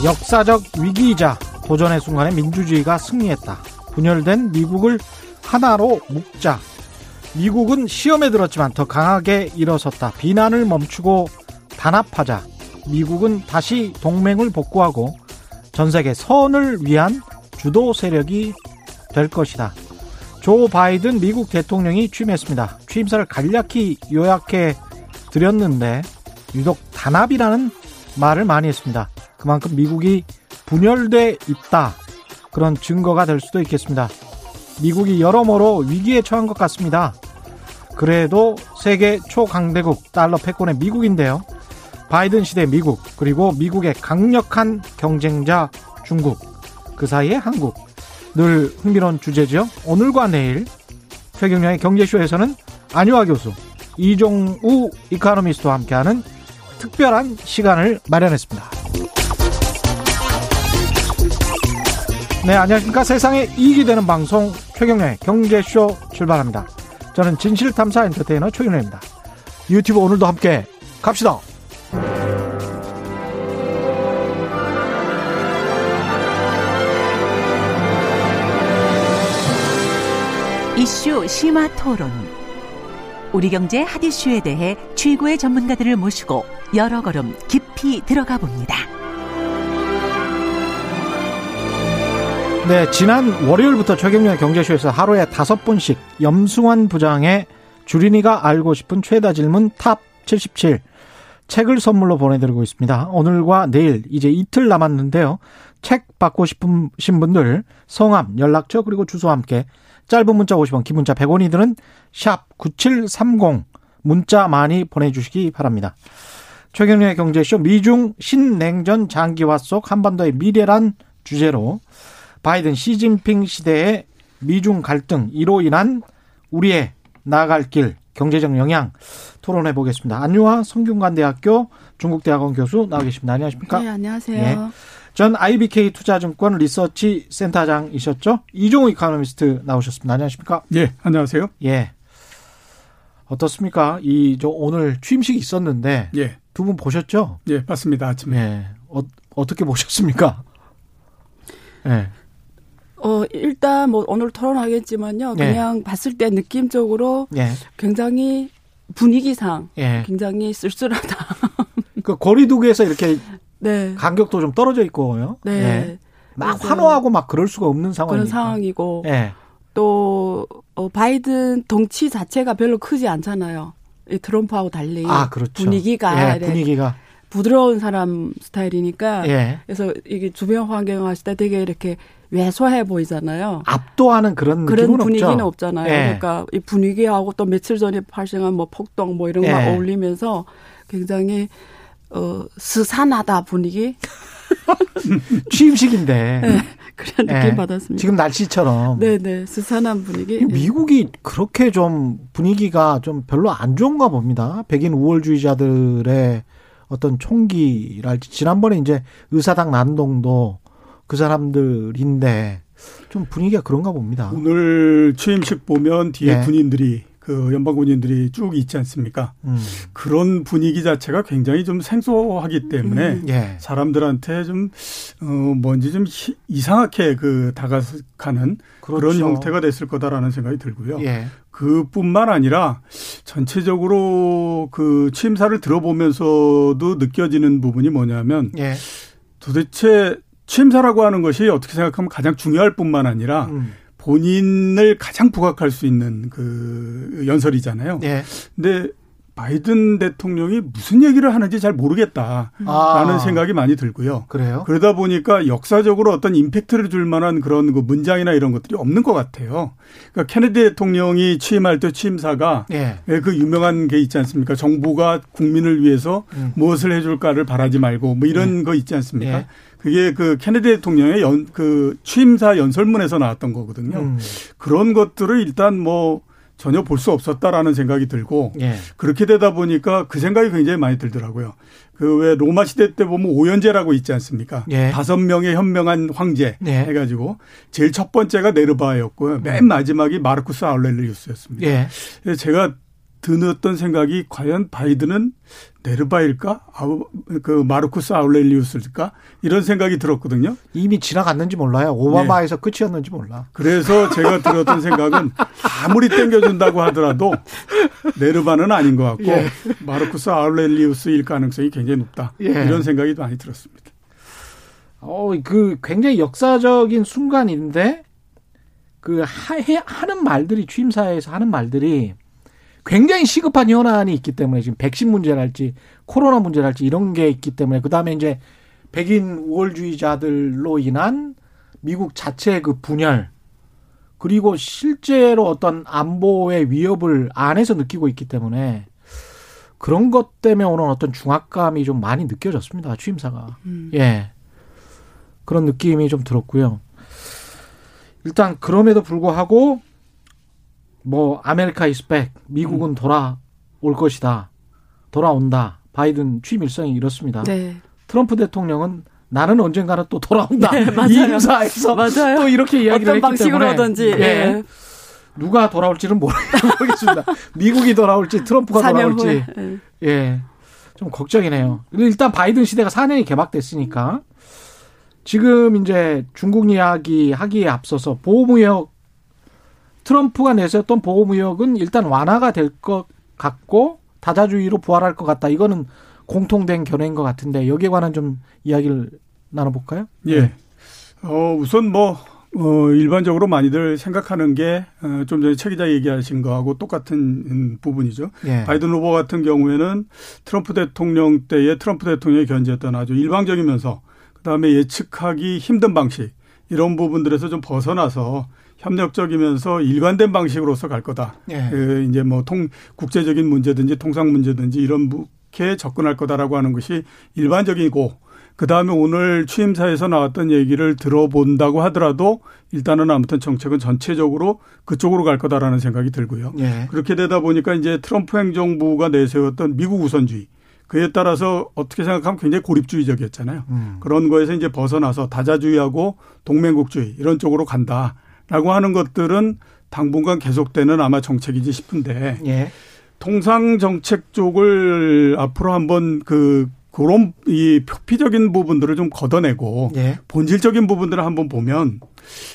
네, 역사적 위기이자 도전의 순간에 민주주의가 승리했다. 분열된 미국을 하나로 묶자. 미국은 시험에 들었지만 더 강하게 일어섰다. 비난을 멈추고 단합하자. 미국은 다시 동맹을 복구하고 전 세계 선을 위한 주도 세력이 될 것이다. 조 바이든 미국 대통령이 취임했습니다. 취임사를 간략히 요약해 드렸는데 유독 단합이라는 말을 많이 했습니다. 그만큼 미국이 분열돼 있다. 그런 증거가 될 수도 있겠습니다. 미국이 여러모로 위기에 처한 것 같습니다. 그래도 세계 초강대국 달러 패권의 미국인데요. 바이든 시대 미국 그리고 미국의 강력한 경쟁자 중국 그 사이에 한국 늘 흥미로운 주제죠. 오늘과 내일 최경량의 경제쇼에서는 안유아 교수 이종우 이카노미스트와 함께하는 특별한 시간을 마련했습니다. 네, 안녕하십니까. 세상에 이익이 되는 방송 최경련의 경제쇼 출발합니다. 저는 진실탐사 엔터테이너 최경련입니다. 유튜브 오늘도 함께 갑시다. 이슈 심화 토론. 우리 경제 핫 이슈에 대해 최고의 전문가들을 모시고 여러 걸음 깊이 들어가 봅니다. 네, 지난 월요일부터 최경영의 경제쇼에서 하루에 다섯 번씩 염승환 부장의 주린이가 알고 싶은 최다 질문 top 77 책을 선물로 보내드리고 있습니다. 오늘과 내일 이제 이틀 남았는데요. 책 받고 싶으신 분들 성함, 연락처 그리고 주소와 함께 짧은 문자 50원, 긴 문자 100원이 드는 샵 9730 문자 많이 보내주시기 바랍니다. 최경련의 경제쇼 미중 신냉전 장기화 속 한반도의 미래란 주제로 바이든 시진핑 시대의 미중 갈등 이로 인한 우리의 나아갈 길 경제적 영향 토론해 보겠습니다. 안유화 성균관대학교 중국대학원 교수 나와 계십니다. 안녕하십니까? 네, 안녕하세요. 예. 전 IBK 투자증권 리서치 센터장이셨죠? 이종우 이카노미스트 나오셨습니다. 안녕하십니까? 예, 안녕하세요. 예. 어떻습니까? 이 저 오늘 취임식이 있었는데 예, 두 분 보셨죠? 예, 봤습니다. 아침에. 예. 어, 어떻게 보셨습니까? 예. 어, 일단 뭐 오늘 토론하겠지만요. 예. 그냥 봤을 때 느낌적으로 예. 굉장히 분위기상 예. 굉장히 쓸쓸하다. 그 거리두기에서 이렇게 네. 간격도 좀 떨어져 있고요. 네. 예. 막 환호하고 막 그럴 수가 없는 상황이니까. 그런 상황이고 예. 또 어, 바이든 덩치 자체가 별로 크지 않잖아요. 이 트럼프하고 달리 아, 그렇죠. 분위기가 예, 분위기가 부드러운 사람 스타일이니까 예. 그래서 이게 주변 환경 봤을 때 되게 이렇게 왜소해 보이잖아요. 압도하는 그런 그런 분위기는 없죠. 없잖아요. 예. 그러니까 이 분위기하고 또 며칠 전에 발생한 뭐 폭동 뭐 이런 거 예. 어울리면서 굉장히 어 스산하다 분위기 취임식인데 그런 예. 느낌 받았습니다. 지금 날씨처럼 네네 스산한 분위기. 이 미국이 그렇게 좀 분위기가 좀 별로 안 좋은가 봅니다. 백인 우월주의자들의 어떤 총기랄지 지난번에 이제 의사당 난동도 그 사람들인데 좀 분위기가 그런가 봅니다. 오늘 취임식 보면 뒤에 예. 군인들이 그 연방 군인들이 쭉 있지 않습니까? 음. 그런 분위기 자체가 굉장히 좀 생소하기 때문에 음. 예. 사람들한테 좀 어, 뭔지 좀 희- 이상하게 그 다가가는 그런 그렇죠. 형태가 됐을 거다라는 생각이 들고요. 예. 그뿐만 아니라 전체적으로 그 취임사를 들어보면서도 느껴지는 부분이 뭐냐면 예. 도대체 취임사라고 하는 것이 어떻게 생각하면 가장 중요할 뿐만 아니라 음. 본인을 가장 부각할 수 있는 그 연설이잖아요. 예. 근데 바이든 대통령이 무슨 얘기를 하는지 잘 모르겠다라는 아. 생각이 많이 들고요. 그래요? 그러다 보니까 역사적으로 어떤 임팩트를 줄 만한 그런 그 문장이나 이런 것들이 없는 것 같아요. 그러니까 케네디 대통령이 취임할 때 취임사가 예. 예, 그 유명한 게 있지 않습니까? 정부가 국민을 위해서 음. 무엇을 해줄까를 바라지 말고 뭐 이런 거 있지 않습니까? 예. 그게 그 케네디 대통령의 연, 그 취임사 연설문에서 나왔던 거거든요. 음. 그런 것들을 일단 뭐 전혀 볼 수 없었다라는 생각이 들고 예. 그렇게 되다 보니까 그 생각이 굉장히 많이 들더라고요. 그 왜 로마 시대 때 보면 오연제라고 있지 않습니까? 예. 다섯 명의 현명한 황제 예. 해가지고 제일 첫 번째가 네르바였고요. 맨 마지막이 마르쿠스 아울렐리우스였습니다. 예. 제가 드었던 생각이 과연 바이든은 네르바일까? 아우, 그 마르쿠스 아울렐리우스일까? 이런 생각이 들었거든요. 이미 지나갔는지 몰라요. 오바마에서 네. 끝이었는지 몰라. 그래서 제가 들었던 생각은 아무리 땡겨준다고 하더라도 네르바는 아닌 것 같고 예. 마르쿠스 아울렐리우스일 가능성이 굉장히 높다. 예. 이런 생각이 많이 들었습니다. 어, 그 굉장히 역사적인 순간인데 그 하, 하는 말들이 취임사에서 하는 말들이 굉장히 시급한 현안이 있기 때문에 지금 백신 문제랄지 코로나 문제랄지 이런 게 있기 때문에 그다음에 이제 백인 우월주의자들로 인한 미국 자체의 그 분열 그리고 실제로 어떤 안보의 위협을 안에서 느끼고 있기 때문에 그런 것 때문에 오는 어떤 중압감이 좀 많이 느껴졌습니다. 취임사가. 음. 예. 그런 느낌이 좀 들었고요. 일단 그럼에도 불구하고 뭐 America is back 미국은 음. 돌아올 것이다. 돌아온다. 바이든 취임 일성이 이렇습니다. 네. 트럼프 대통령은 나는 언젠가는 또 돌아온다. 네, 맞아요. 이 행사에서 맞아요. 또 이렇게 이야기를 했기 방식으로든지 예. 예. 누가 돌아올지는 모르겠습니다. 미국이 돌아올지 트럼프가 돌아올지 예. 예. 좀 걱정이네요. 일단 바이든 시대가 4년이 개막됐으니까 지금 이제 중국 이야기 하기에 앞서서 보호무역 트럼프가 내세웠던 보호무역은 일단 완화가 될 것 같고 다자주의로 부활할 것 같다. 이거는 공통된 견해인 것 같은데 여기에 관한 좀 이야기를 나눠볼까요? 예. 네. 어, 우선 뭐, 어, 일반적으로 많이들 생각하는 게, 어, 좀 전에 최 기자 얘기하신 거하고 똑같은 부분이죠. 예. 바이든 후보 같은 경우에는 트럼프 대통령 때에 트럼프 대통령이 견지했던 아주 일방적이면서 그 다음에 예측하기 힘든 방식 이런 부분들에서 좀 벗어나서 협력적이면서 일관된 방식으로서 갈 거다. 예. 그 이제 뭐 통 국제적인 문제든지 통상 문제든지 이런 게 접근할 거다라고 하는 것이 일반적이고 그 다음에 오늘 취임사에서 나왔던 얘기를 들어본다고 하더라도 일단은 아무튼 정책은 전체적으로 그쪽으로 갈 거다라는 생각이 들고요. 예. 그렇게 되다 보니까 이제 트럼프 행정부가 내세웠던 미국 우선주의 그에 따라서 어떻게 생각하면 굉장히 고립주의적이었잖아요. 음. 그런 거에서 이제 벗어나서 다자주의하고 동맹국주의 이런 쪽으로 간다 라고 하는 것들은 당분간 계속되는 아마 정책이지 싶은데 예. 통상 정책 쪽을 앞으로 한번 그 그런 이 표피적인 부분들을 좀 걷어내고 예. 본질적인 부분들을 한번 보면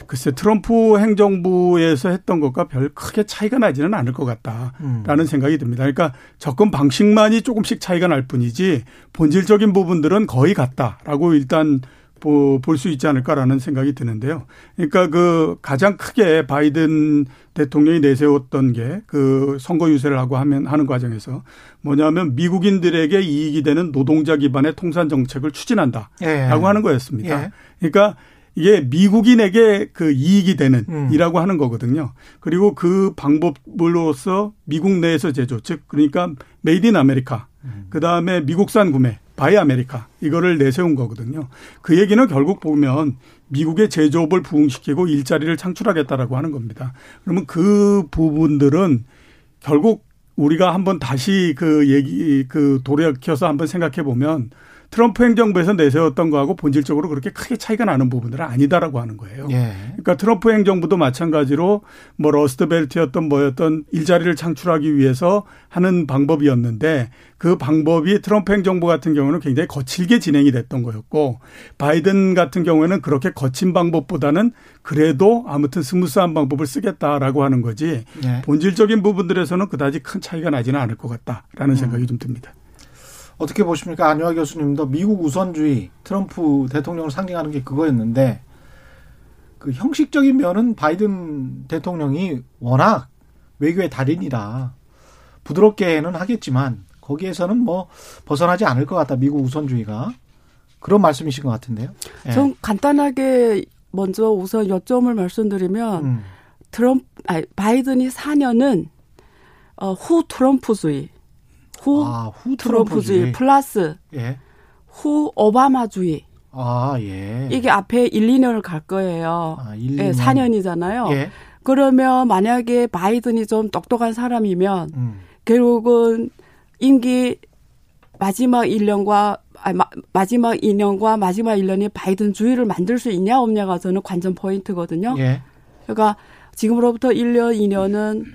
글쎄 트럼프 행정부에서 했던 것과 별 크게 차이가 나지는 않을 것 같다라는 음. 생각이 듭니다. 그러니까 접근 방식만이 조금씩 차이가 날 뿐이지 본질적인 부분들은 거의 같다라고 일단 볼 수 있지 않을까라는 생각이 드는데요. 그러니까 그 가장 크게 바이든 대통령이 내세웠던 게 그 선거 유세를 하고 하면 하는 과정에서 뭐냐면 미국인들에게 이익이 되는 노동자 기반의 통산 정책을 추진한다라고 예. 하는 거였습니다. 예. 그러니까 이게 미국인에게 그 이익이 되는 음. 이라고 하는 거거든요. 그리고 그 방법으로서 미국 내에서 제조, 즉 그러니까 Made in America, 음. 그 다음에 미국산 구매, Buy America 이거를 내세운 거거든요. 그 얘기는 결국 보면 미국의 제조업을 부흥시키고 일자리를 창출하겠다라고 하는 겁니다. 그러면 그 부분들은 결국 우리가 한번 다시 그 얘기 그 돌이켜서 한번 생각해 보면 트럼프 행정부에서 내세웠던 거하고 본질적으로 그렇게 크게 차이가 나는 부분들은 아니다라고 하는 거예요. 예. 그러니까 트럼프 행정부도 마찬가지로 뭐 러스트 벨트였던 뭐였던 일자리를 창출하기 위해서 하는 방법이었는데 그 방법이 트럼프 행정부 같은 경우는 굉장히 거칠게 진행이 됐던 거였고 바이든 같은 경우에는 그렇게 거친 방법보다는 그래도 아무튼 smooth한 방법을 쓰겠다라고 하는 거지 예. 본질적인 부분들에서는 그다지 큰 차이가 나지는 않을 것 같다라는 음. 생각이 좀 듭니다. 어떻게 보십니까? 안효아 교수님도 미국 우선주의 트럼프 대통령을 상징하는 게 그거였는데 그 형식적인 면은 바이든 대통령이 워낙 외교의 달인이라 부드럽게는 하겠지만 거기에서는 뭐 벗어나지 않을 것 같다. 미국 우선주의가 그런 말씀이신 것 같은데요. 예. 좀 간단하게 먼저 우선 여점을 말씀드리면 음. 트럼프 아니 바이든이 4년은 어, 후 트럼프주의 후, 아, 후 트럼프주의 플러스 예. 후 오바마주의. 아, 예. 이게 앞에 1, 2년을 갈 거예요. 아, 1, 2년. 예, 4년이잖아요. 예. 그러면 만약에 바이든이 좀 똑똑한 사람이면 음. 결국은 임기 마지막 1년과 아, 마, 마지막 2년과 마지막 1년이 바이든 주의를 만들 수 있냐 없냐가 저는 관전 포인트거든요. 예. 그러니까 지금으로부터 1년, 2년은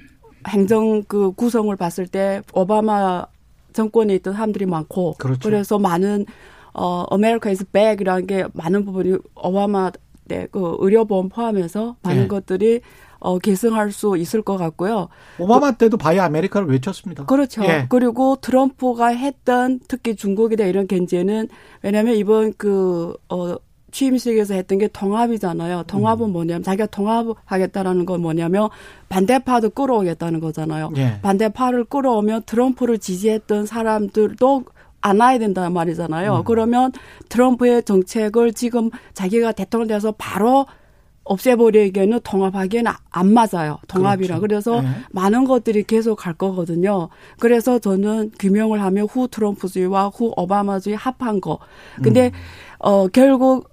행정 그 구성을 봤을 때 오바마 정권에 있던 사람들이 많고 그렇죠. 그래서 많은 어 America is back이라는 게 많은 부분이 오바마 때그 의료보험 포함해서 많은 네. 것들이 어, 계승할 수 있을 것 같고요. 오바마 때도 Buy America를 외쳤습니다. 그렇죠. 예. 그리고 트럼프가 했던 특히 중국에 대한 이런 견제는 왜냐하면 이번 그, 어, 취임식에서 했던 게 통합이잖아요. 통합은 음. 뭐냐면 자기가 통합하겠다라는 건 뭐냐면 반대파도 끌어오겠다는 거잖아요. 예. 반대파를 끌어오면 트럼프를 지지했던 사람들도 안 와야 된다는 말이잖아요. 음. 그러면 트럼프의 정책을 지금 자기가 대통령 돼서 바로 없애버리기에는 통합하기에는 안 맞아요. 통합이라. 그렇죠. 그래서 네. 많은 것들이 계속 갈 거거든요. 그래서 저는 규명을 하면 후 트럼프주의와 후 오바마주의 합한 거. 근데 음. 어 결국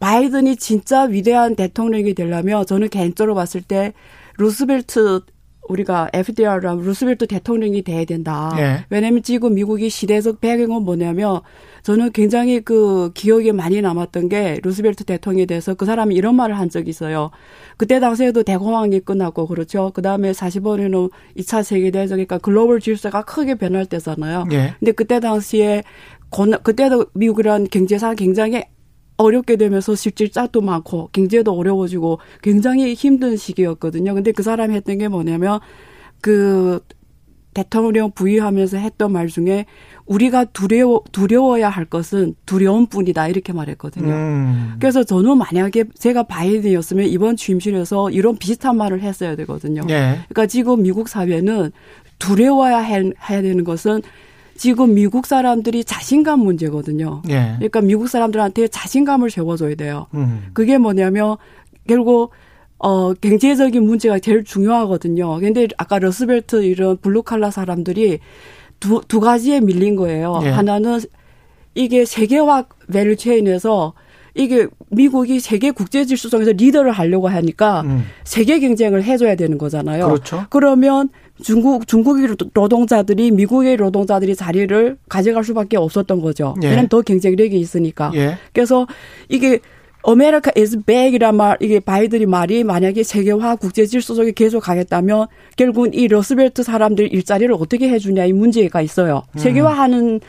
바이든이 진짜 위대한 대통령이 되려면 저는 개인적으로 봤을 때 루스벨트 우리가 FDR랑 루스벨트 대통령이 돼야 된다. 예. 왜냐하면 지금 미국이 시대적 배경은 뭐냐면 저는 굉장히 그 기억에 많이 남았던 게 루스벨트 대통령에 대해서 그 사람이 이런 말을 한 적이 있어요. 그때 당시에도 대공황이 끝났고 그렇죠. 그 다음에 45년후 2차 세계 대전 그러니까 글로벌 질서가 크게 변할 때잖아요. 예. 근데 그때 당시에 그때도 미국이란 경제상 굉장히 어렵게 되면서 실질 짝도 많고 경제도 어려워지고 굉장히 힘든 시기였거든요. 근데 그 사람이 했던 게 뭐냐면 그 대통령 부위하면서 했던 말 중에 우리가 두려워 두려워야 할 것은 두려움 뿐이다 이렇게 말했거든요. 음. 그래서 저는 만약에 제가 바이든이었으면 이번 취임실에서 이런 비슷한 말을 했어야 되거든요. 예. 그러니까 지금 미국 사회는 두려워야 해야 되는 것은 지금 미국 사람들이 자신감 문제거든요. 예. 그러니까 미국 사람들한테 자신감을 세워줘야 돼요. 음. 그게 뭐냐면 결국 어 경제적인 문제가 제일 중요하거든요. 근데 아까 러스벨트 이런 블루칼라 사람들이 두, 두 가지에 밀린 거예요. 예. 하나는 이게 세계화 value chain에서 이게 미국이 세계 국제 질서 속에서 리더를 하려고 하니까 음. 세계 경쟁을 해줘야 되는 거잖아요. 그렇죠. 그러면 중국 중국의 노동자들이 미국의 노동자들이 자리를 가져갈 수밖에 없었던 거죠. 예. 왜냐면 더 경쟁력이 있으니까. 예. 그래서 이게 America is back이란 말, 이게 바이든이 말이 만약에 세계화 국제 질서 속에 계속 가겠다면 결국은 이 러스벨트 사람들 일자리를 어떻게 해주냐 이 문제가 있어요. 음. 세계화하는,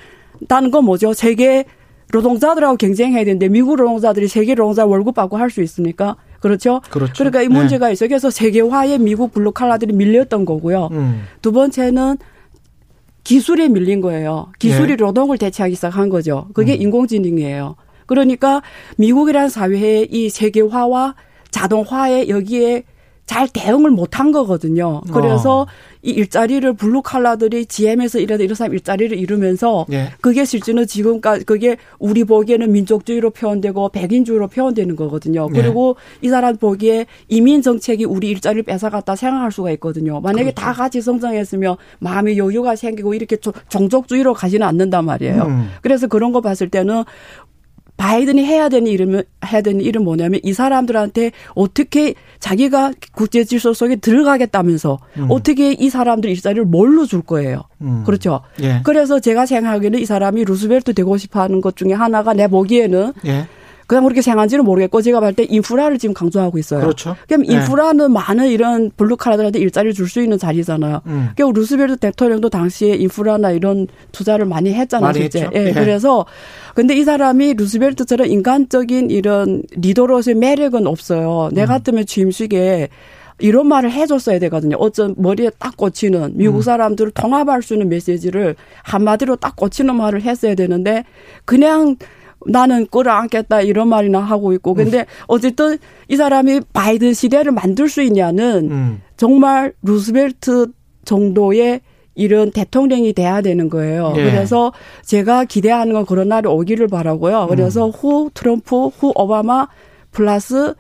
다는 건 뭐죠? 세계 노동자들하고 경쟁해야 되는데 미국 노동자들이 세계 노동자 월급 받고 할 수 있습니까? 그렇죠? 그렇죠. 그러니까 이 문제가 네. 있어요. 그래서 세계화에 미국 블루칼라들이 밀렸던 거고요. 음. 두 번째는 기술에 밀린 거예요. 기술이 네. 노동을 대체하기 시작한 거죠. 그게 음. 인공지능이에요. 그러니까 미국이라는 사회의 이 세계화와 자동화에 여기에 잘 대응을 못한 거거든요. 그래서 어. 이 일자리를 블루 칼라들이 GM에서 일하던 이런 사람 일자리를 잃으면서 예. 그게 실제는 지금까지 그게 우리 보기에는 민족주의로 표현되고 백인주의로 표현되는 거거든요. 예. 그리고 이 사람 보기에 이민 정책이 우리 일자리를 뺏어갔다 생각할 수가 있거든요. 만약에 그렇죠. 다 같이 성장했으면 마음의 여유가 생기고 이렇게 종족주의로 가지는 않는단 말이에요. 음. 그래서 그런 거 봤을 때는 바이든이 해야 되는 일은 해야 되는 일은 뭐냐면 이 사람들한테 어떻게 자기가 국제 질서 속에 들어가겠다면서 음. 어떻게 이 사람들 일자리를 뭘로 줄 거예요. 음. 그렇죠. 예. 그래서 제가 생각하기에는 이 사람이 루스벨트 되고 싶어 하는 것 중에 하나가 내 보기에는 예. 그냥 그렇게 생각한지는 모르겠고 제가 볼 때 인프라를 지금 강조하고 있어요. 그렇죠. 그럼 네. 인프라는 많은 이런 블루칼라들한테 일자리를 줄 수 있는 자리잖아요. 음. 결국 루스벨트 대통령도 당시에 인프라나 이런 투자를 많이 했잖아요. 많이 실제. 예. 네. 그래서 근데 이 사람이 루스벨트처럼 인간적인 이런 리더로서의 매력은 없어요. 내 음. 같으면 취임식에 이런 말을 해줬어야 되거든요. 어쩐 머리에 딱 꽂히는 미국 음. 사람들을 통합할 수 있는 메시지를 한마디로 딱 꽂히는 말을 했어야 되는데 그냥 나는 끌어안겠다 이런 말이나 하고 있고 근데 음. 어쨌든 이 사람이 바이든 시대를 만들 수 있냐는 음. 정말 루스벨트 정도의 이런 대통령이 돼야 되는 거예요. 예. 그래서 제가 기대하는 건 그런 날이 오기를 바라고요. 그래서 음. 후 트럼프, 후 오바마 플러스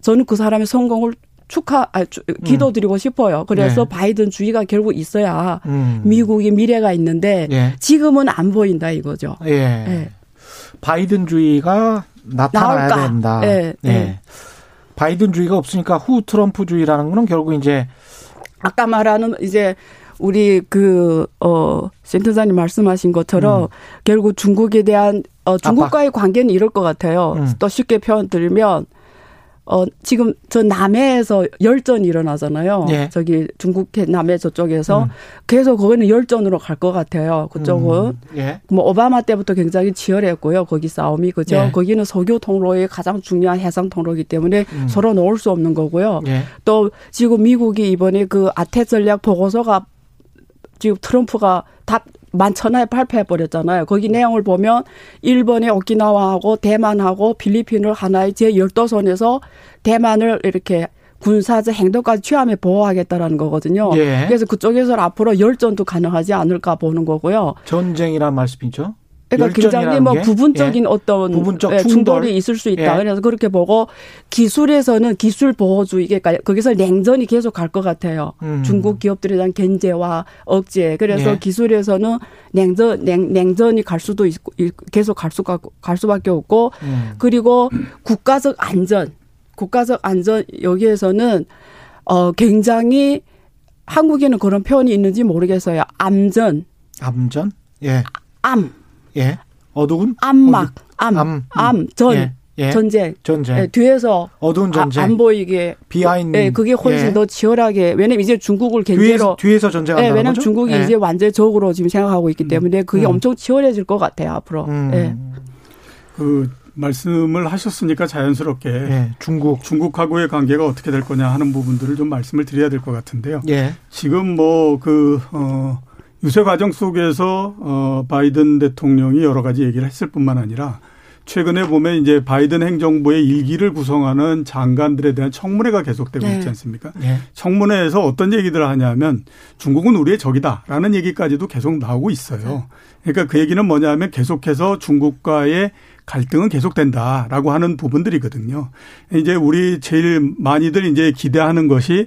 저는 그 사람의 성공을 축하, 아, 주, 기도드리고 음. 싶어요. 그래서 네. 바이든 주의가 결국 있어야 음. 미국의 미래가 있는데 예. 지금은 안 보인다 이거죠. 예. 예. 바이든주의가 나타나야 나올까? 된다. 네, 네. 네. 바이든주의가 없으니까 후 트럼프주의라는 거는 결국 이제 아까 말하는 이제 우리 그 어 센터장님 말씀하신 것처럼 음. 결국 중국에 대한 어 중국과의 관계는 이럴 것 같아요. 음. 또 쉽게 표현 드리면 어, 지금 저 남해에서 열전이 일어나잖아요. 예. 저기 중국 남해 저쪽에서 음. 계속 거기는 열전으로 갈 것 같아요. 그쪽은. 음. 예. 뭐 오바마 때부터 굉장히 치열했고요. 거기 싸움이 그죠. 예. 거기는 석유 통로의 가장 중요한 해상 통로이기 때문에 음. 서로 놓을 수 없는 거고요. 예. 또 지금 미국이 이번에 그 아태 전략 보고서가 지금 트럼프가 다 만천하에 발표해 버렸잖아요. 거기 내용을 보면 일본의 오키나와하고 대만하고 필리핀을 하나의 제 열도선에서 대만을 이렇게 군사적 행동까지 취함에 보호하겠다라는 거거든요. 예. 그래서 그쪽에서 앞으로 열전도 가능하지 않을까 보는 거고요. 전쟁이란 말씀이죠? 그러니까 굉장히 뭐 부분적인 예. 어떤 부분적 예, 충돌이 있을 수 있다. 예. 그래서 그렇게 보고 기술에서는 기술 보호주의, 그러니까 거기서 냉전이 계속 갈 것 같아요. 음. 중국 기업들에 대한 견제와 억제. 그래서 예. 기술에서는 냉전, 냉, 냉전이 갈 수도 있고 계속 갈 수가 갈 수밖에 없고 음. 그리고 국가적 안전, 국가적 안전 여기에서는 어 굉장히 한국에는 그런 표현이 있는지 모르겠어요. 암전. 암전? 예. 암. 예. 어두운 암막 암, 암, 암 전. 예. 예. 전쟁. 전쟁. 예, 뒤에서 어두운 전쟁. 아, 안 보이게. behind. 예, 그게 훨씬 예. 더 치열하게. 왜냐면 이제 중국을 견제로. 뒤에서, 뒤에서 전쟁한다는 예, 왜냐면 거죠? 중국이 예. 이제 완전 적으로 지금 생각하고 있기 음. 때문에 그게 음. 엄청 치열해질 것 같아요 앞으로. 음. 예. 그 말씀을 하셨으니까 자연스럽게 예, 중국 중국하고의 관계가 어떻게 될 거냐 하는 부분들을 좀 말씀을 드려야 될 것 같은데요. 예. 지금 뭐 그 어. 유세 과정 속에서 어 바이든 대통령이 여러 가지 얘기를 했을 뿐만 아니라 최근에 보면 이제 바이든 행정부의 일기를 구성하는 장관들에 대한 청문회가 계속되고 네. 있지 않습니까? 네. 청문회에서 어떤 얘기들을 하냐면 중국은 우리의 적이다라는 얘기까지도 계속 나오고 있어요. 그러니까 그 얘기는 뭐냐면 계속해서 중국과의 갈등은 계속된다라고 하는 부분들이거든요. 이제 우리 제일 많이들 이제 기대하는 것이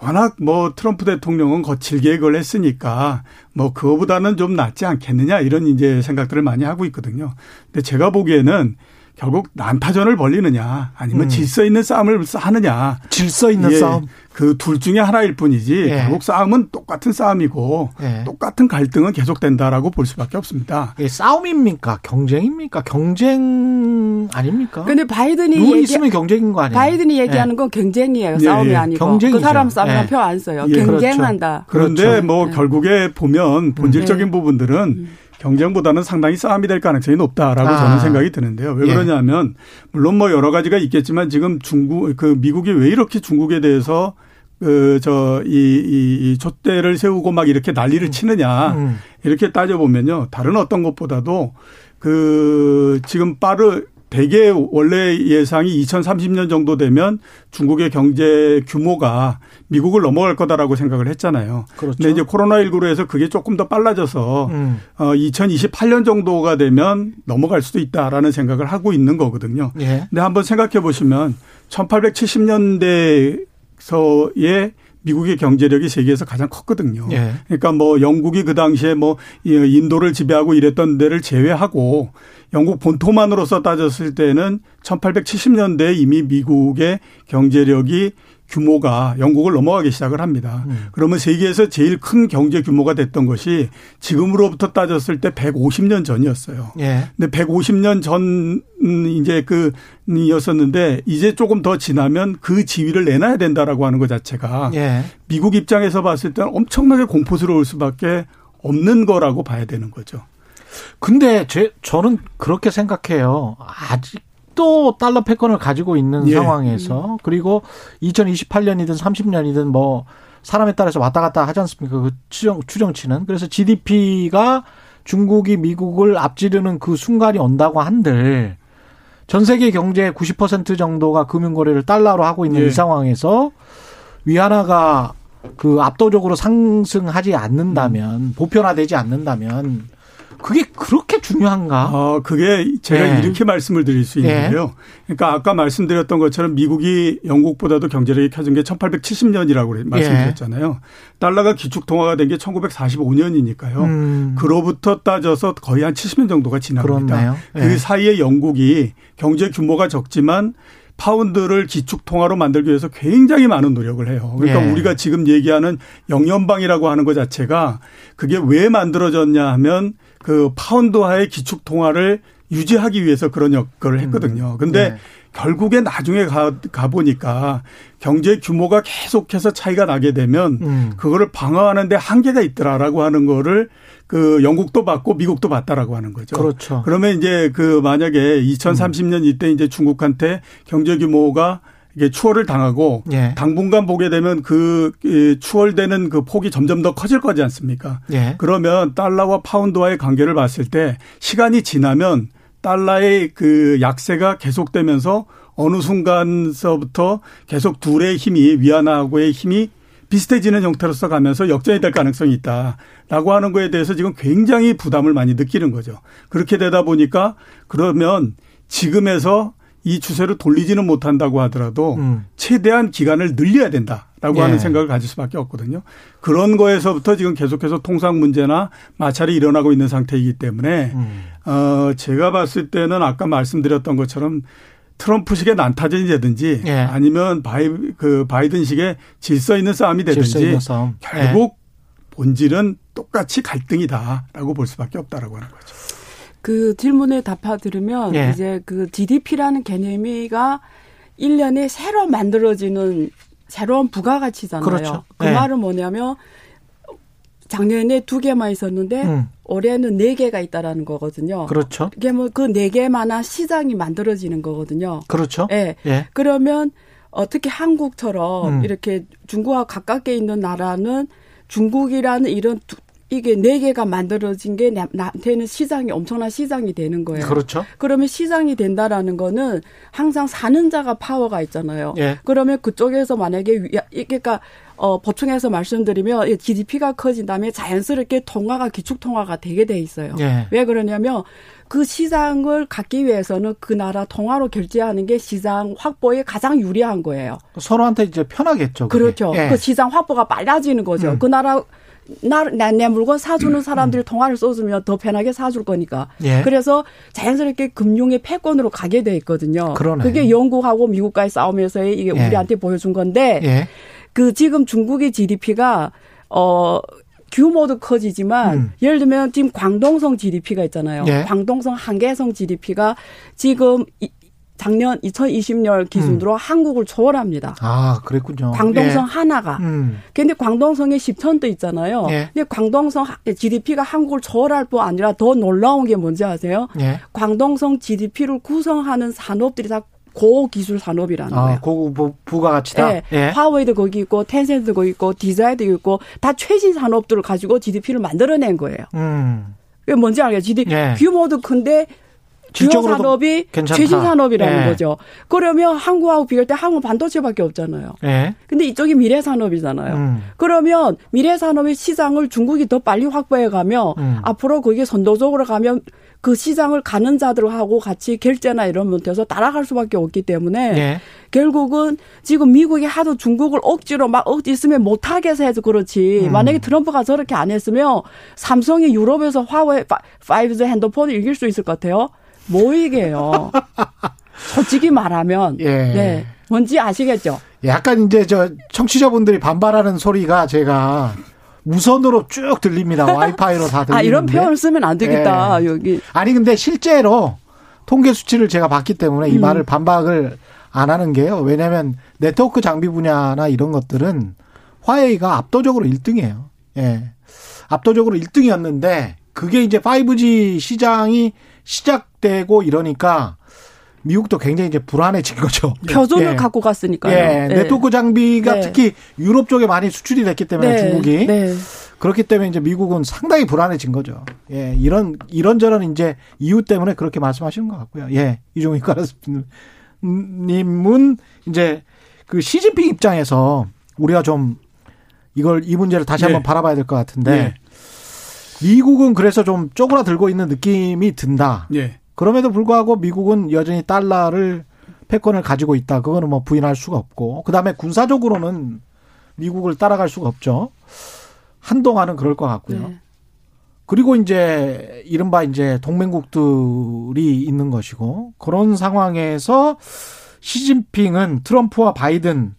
워낙 뭐 트럼프 대통령은 거칠게 그걸 했으니까 뭐 그거보다는 좀 낫지 않겠느냐 이런 이제 생각들을 많이 하고 있거든요. 근데 제가 보기에는 결국 난타전을 벌리느냐 아니면 음. 질서 있는 싸움을 하느냐 질서 있는 예, 싸움 그 둘 중에 하나일 뿐이지 예. 결국 싸움은 똑같은 싸움이고 예. 똑같은 갈등은 계속된다라고 볼 수밖에 없습니다. 예, 싸움입니까 경쟁입니까 경쟁 아닙니까? 근데 바이든이 얘기 있으면 경쟁인 거 아니에요? 바이든이 얘기하는 건 경쟁이에요. 예, 싸움이 예. 아니고 경쟁이죠. 그 사람 싸움이란 예. 표안 써요. 경쟁한다. 그렇죠. 그런데 그렇죠. 뭐 결국에 보면 본질적인 부분들은 음. 경쟁보다는 상당히 싸움이 될 가능성이 높다라고 아. 저는 생각이 드는데요. 왜 예. 그러냐면 물론 뭐 여러 가지가 있겠지만 지금 중국 그 미국이 왜 이렇게 중국에 대해서 그저이이이 촛대를 세우고 막 이렇게 난리를 음. 치느냐 음. 이렇게 따져 보면요 다른 어떤 것보다도 그 지금 빠르 대개 원래 예상이 2030년 정도 되면 중국의 경제 규모가 미국을 넘어갈 거다라고 생각을 했잖아요. 그렇죠. 근데 이제 코로나19로 해서 그게 조금 더 빨라져서 음. 어 2028년 정도가 되면 넘어갈 수도 있다라는 생각을 하고 있는 거거든요. 예. 근데 한번 생각해 보시면 1870년대서의 미국의 경제력이 세계에서 가장 컸거든요. 예. 그러니까 뭐 영국이 그 당시에 뭐 인도를 지배하고 이랬던 데를 제외하고 영국 본토만으로서 따졌을 때는 1870년대에 이미 미국의 경제력이 규모가 영국을 넘어가기 시작을 합니다. 음. 그러면 세계에서 제일 큰 경제 규모가 됐던 것이 지금으로부터 따졌을 때 150년 전이었어요. 예. 근데 150년 전 이제 그이었었는데 이제 조금 더 지나면 그 지위를 내놔야 된다라고 하는 것 자체가 예. 미국 입장에서 봤을 때는 엄청나게 공포스러울 수밖에 없는 거라고 봐야 되는 거죠. 근데 제 저는 그렇게 생각해요. 아직 또 달러 패권을 가지고 있는 예. 상황에서 그리고 2028년이든 30년이든 뭐 사람에 따라서 왔다 갔다 하지 않습니까? 그 추정 추정치는 그래서 GDP가 중국이 미국을 앞지르는 그 순간이 온다고 한들 전 세계 경제의 90% 정도가 금융 거래를 달러로 하고 있는 예. 이 상황에서 위안화가 그 압도적으로 상승하지 않는다면 음. 보편화되지 않는다면 그게 그렇게 중요한가? 어, 그게 제가 네. 이렇게 말씀을 드릴 수 있는데요. 네. 그러니까 아까 말씀드렸던 것처럼 미국이 영국보다도 경제력이 켜진 게 1870년이라고 말씀드렸잖아요. 네. 달러가 기축통화가 된 게 1945년이니까요. 음. 그로부터 따져서 거의 한 70년 정도가 지납니다. 그 네. 사이에 영국이 경제 규모가 적지만 파운드를 기축 통화로 만들기 위해서 굉장히 많은 노력을 해요. 그러니까 예. 우리가 지금 얘기하는 영연방이라고 하는 것 자체가 그게 왜 만들어졌냐 하면 그 파운드화의 기축 통화를 유지하기 위해서 그런 역할을 했거든요. 음. 근데 네. 결국에 나중에 가, 가 보니까 경제 규모가 계속해서 차이가 나게 되면 음. 그거를 방어하는데 한계가 있더라라고 하는 거를 그 영국도 받고 미국도 받다라고 하는 거죠. 그렇죠. 그러면 이제 그 만약에 2030년 이때 이제 중국한테 경제 규모가 이게 추월을 당하고 예. 당분간 보게 되면 그 추월되는 그 폭이 점점 더 커질 거지 않습니까? 예. 그러면 달러와 파운드와의 관계를 봤을 때 시간이 지나면 달러의 그 약세가 계속되면서 어느 순간서부터 계속 둘의 힘이 위안화하고의 힘이 비슷해지는 형태로서 가면서 역전이 될 가능성이 있다라고 하는 거에 대해서 지금 굉장히 부담을 많이 느끼는 거죠. 그렇게 되다 보니까 그러면 지금에서 이 추세를 돌리지는 못한다고 하더라도 음. 최대한 기간을 늘려야 된다라고 예. 하는 생각을 가질 수밖에 없거든요. 그런 거에서부터 지금 계속해서 통상 문제나 마찰이 일어나고 있는 상태이기 때문에 음. 어 제가 봤을 때는 아까 말씀드렸던 것처럼 트럼프식의 난타전이 되든지 예. 아니면 바이 그 바이든식의 질서 있는 싸움이 되든지 싸움. 결국 예. 본질은 똑같이 갈등이다라고 볼 수밖에 없다라고 하는 거죠. 그 질문에 답하 들으면 예. 이제 그 GDP라는 개념이가 1년에 새로 만들어지는 새로운 부가가치잖아요. 그렇죠. 그 예. 말은 뭐냐면 작년에 두 개만 있었는데 음. 올해는 네 개가 있다라는 거거든요. 그렇죠. 이게 뭐 그 네 개만한 시장이 만들어지는 거거든요. 그렇죠. 예. 예. 그러면 어떻게 한국처럼 음. 이렇게 중국과 가깝게 있는 나라는 중국이라는 이런 두, 이게 네 개가 만들어진 게 나한테는 시장이 엄청난 시장이 되는 거예요. 그렇죠. 그러면 시장이 된다라는 거는 항상 사는 자가 파워가 있잖아요. 예. 그러면 그쪽에서 만약에 그러니까 어 보충해서 말씀드리면 GDP가 커진 다음에 자연스럽게 통화가 기축 통화가 되게 돼 있어요. 예. 왜 그러냐면 그 시장을 갖기 위해서는 그 나라 통화로 결제하는 게 시장 확보에 가장 유리한 거예요. 서로한테 이제 편하겠죠. 그게. 그렇죠. 예. 그 시장 확보가 빨라지는 거죠. 음. 그 나라 나, 내 물건 사주는 사람들이 통화를 써주면 더 편하게 사줄 거니까. 예. 그래서 자연스럽게 금융의 패권으로 가게 돼 있거든요. 그러네. 그게 영국하고 미국과의 싸움에서의 이게 예. 우리한테 보여준 건데, 예. 그 지금 중국의 GDP가, 어, 규모도 커지지만 음. 예를 들면 지금 광동성 GDP가 있잖아요. 예. 광동성 한계성 GDP가 지금 작년 2020년 기준으로 음. 한국을 초월합니다. 아, 그랬군요. 광동성 예. 하나가. 음. 근데 광동성에 10톤도 있잖아요. 예. 근데 광동성 GDP가 한국을 초월할 뿐 아니라 더 놀라운 게 뭔지 아세요? 예. 광동성 GDP를 구성하는 산업들이 다 고기술 산업이라는 아, 거예요. 고급 부가가치다. 네. 예. 화웨이도 거기 있고 텐센트도 거기 있고 디자이도 있고 다 최신 산업들을 가지고 GDP를 만들어낸 거예요. 음. 뭔지 알겠죠? GDP 예. 규모도 큰데 주요 산업이 괜찮다. 최신 산업이라는 예. 거죠. 그러면 한국하고 비교할 때 한국 반도체밖에 없잖아요. 예. 근데 이쪽이 미래 산업이잖아요. 음. 그러면 미래 산업의 시장을 중국이 더 빨리 확보해 가면 음. 앞으로 거기에 선도적으로 가면 그 시장을 가는 자들하고 같이 결제나 이런 면에서 따라갈 수밖에 없기 때문에 예. 결국은 지금 미국이 하도 중국을 억지로 막 억지 있으면 못하게 해서 그렇지 음. 만약에 트럼프가 저렇게 안 했으면 삼성이 유럽에서 화웨이 5G 핸드폰을 이길 수 있을 것 같아요. 뭐 이게요? 솔직히 말하면 예. 네 뭔지 아시겠죠? 약간 이제 저 청취자분들이 반발하는 소리가 제가 무선으로 쭉 들립니다. 와이파이로 다 들리는데. 아 이런 표현을 쓰면 안 되겠다. 예. 여기. 아니 근데 실제로 통계 수치를 제가 봤기 때문에 이 음. 말을 반박을 안 하는 게요. 왜냐하면 네트워크 장비 분야나 이런 것들은 화웨이가 압도적으로 1등이에요. 예. 압도적으로 1등이었는데 그게 이제 5G 시장이 시작 되고 이러니까 미국도 굉장히 이제 불안해진 거죠. 표준을 예. 갖고 갔으니까요. 예. 네. 네트워크 장비가 네. 특히 유럽 쪽에 많이 수출이 됐기 때문에 네. 중국이 네. 그렇기 때문에 이제 미국은 상당히 불안해진 거죠. 예. 이런 이런저런 이제 이유 때문에 그렇게 말씀하시는 것 같고요. 예. 이종익 가라스님은 이제 그 시진핑 입장에서 우리가 좀 이걸 이 문제를 다시 한번 네. 바라봐야 될 것 같은데 네. 미국은 그래서 좀 쪼그라들고 있는 느낌이 든다. 예. 그럼에도 불구하고 미국은 여전히 달러를 패권을 가지고 있다. 그거는 뭐 부인할 수가 없고. 그다음에 군사적으로는 미국을 따라갈 수가 없죠. 한동안은 그럴 것 같고요. 네. 그리고 이제 이른바 이제 동맹국들이 있는 것이고 그런 상황에서 시진핑은 트럼프와 바이든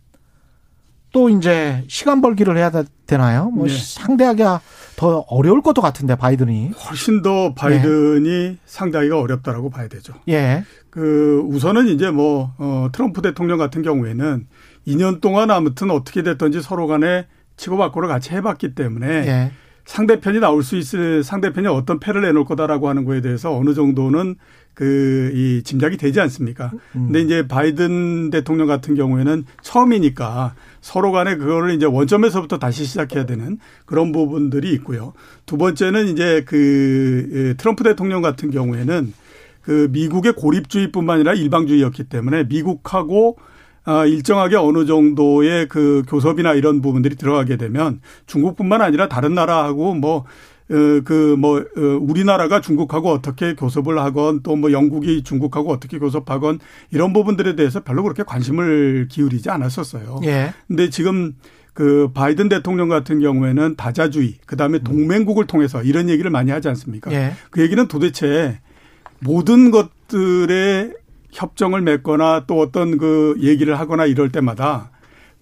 또 이제 시간 벌기를 해야 되나요? 뭐 네. 상대하기가 더 어려울 것도 같은데 바이든이 훨씬 더 바이든이 예. 상당히가 어렵다라고 봐야 되죠. 예. 그 우선은 이제 뭐 어, 트럼프 대통령 같은 경우에는 2년 동안 아무튼 어떻게 됐든지 서로 간에 치고받고를 같이 해봤기 때문에 예. 상대편이 나올 수 있을 상대편이 어떤 패를 내놓을 거다라고 하는 거에 대해서 어느 정도는 그, 이 짐작이 되지 않습니까? 음. 근데 이제 바이든 대통령 같은 경우에는 처음이니까 서로 간에 그거를 이제 원점에서부터 다시 시작해야 되는 그런 부분들이 있고요. 두 번째는 이제 그 예, 트럼프 대통령 같은 경우에는 그 미국의 고립주의뿐만 아니라 일방주의였기 때문에 미국하고 아, 일정하게 어느 정도의 그 교섭이나 이런 부분들이 들어가게 되면 중국뿐만 아니라 다른 나라하고 뭐 어, 그, 뭐, 어, 우리나라가 중국하고 어떻게 교섭을 하건 또 뭐 영국이 중국하고 어떻게 교섭하건 이런 부분들에 대해서 별로 그렇게 관심을 기울이지 않았었어요. 예. 근데 지금 그 바이든 대통령 같은 경우에는 다자주의, 그 다음에 동맹국을 통해서 이런 얘기를 많이 하지 않습니까? 예. 그 얘기는 도대체 모든 것들의 협정을 맺거나 또 어떤 그 얘기를 하거나 이럴 때마다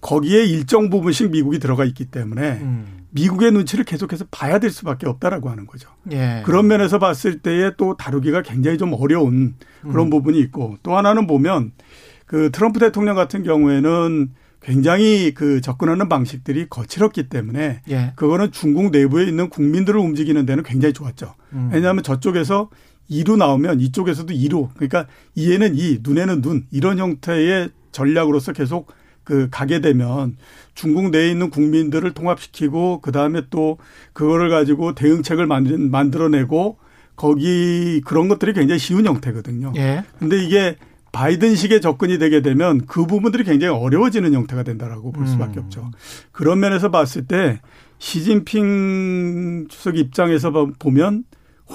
거기에 일정 부분씩 미국이 들어가 있기 때문에 음. 미국의 눈치를 계속해서 봐야 될 수밖에 없다라고 하는 거죠. 예. 그런 면에서 봤을 때에 또 다루기가 굉장히 좀 어려운 그런 음. 부분이 있고 또 하나는 보면 그 트럼프 대통령 같은 경우에는 굉장히 그 접근하는 방식들이 거칠었기 때문에 예. 그거는 중국 내부에 있는 국민들을 움직이는 데는 굉장히 좋았죠. 음. 왜냐하면 저쪽에서 이로 나오면 이쪽에서도 이로 그러니까 이에는 이 눈에는 눈 이런 형태의 전략으로서 계속 그 가게 되면 중국 내에 있는 국민들을 통합시키고 그 다음에 또 그거를 가지고 대응책을 만들, 만들어내고 거기 그런 것들이 굉장히 쉬운 형태거든요. 예. 근데 이게 바이든식의 접근이 되게 되면 그 부분들이 굉장히 어려워지는 형태가 된다라고 볼 수밖에 음. 없죠. 그런 면에서 봤을 때 시진핑 주석 입장에서 보면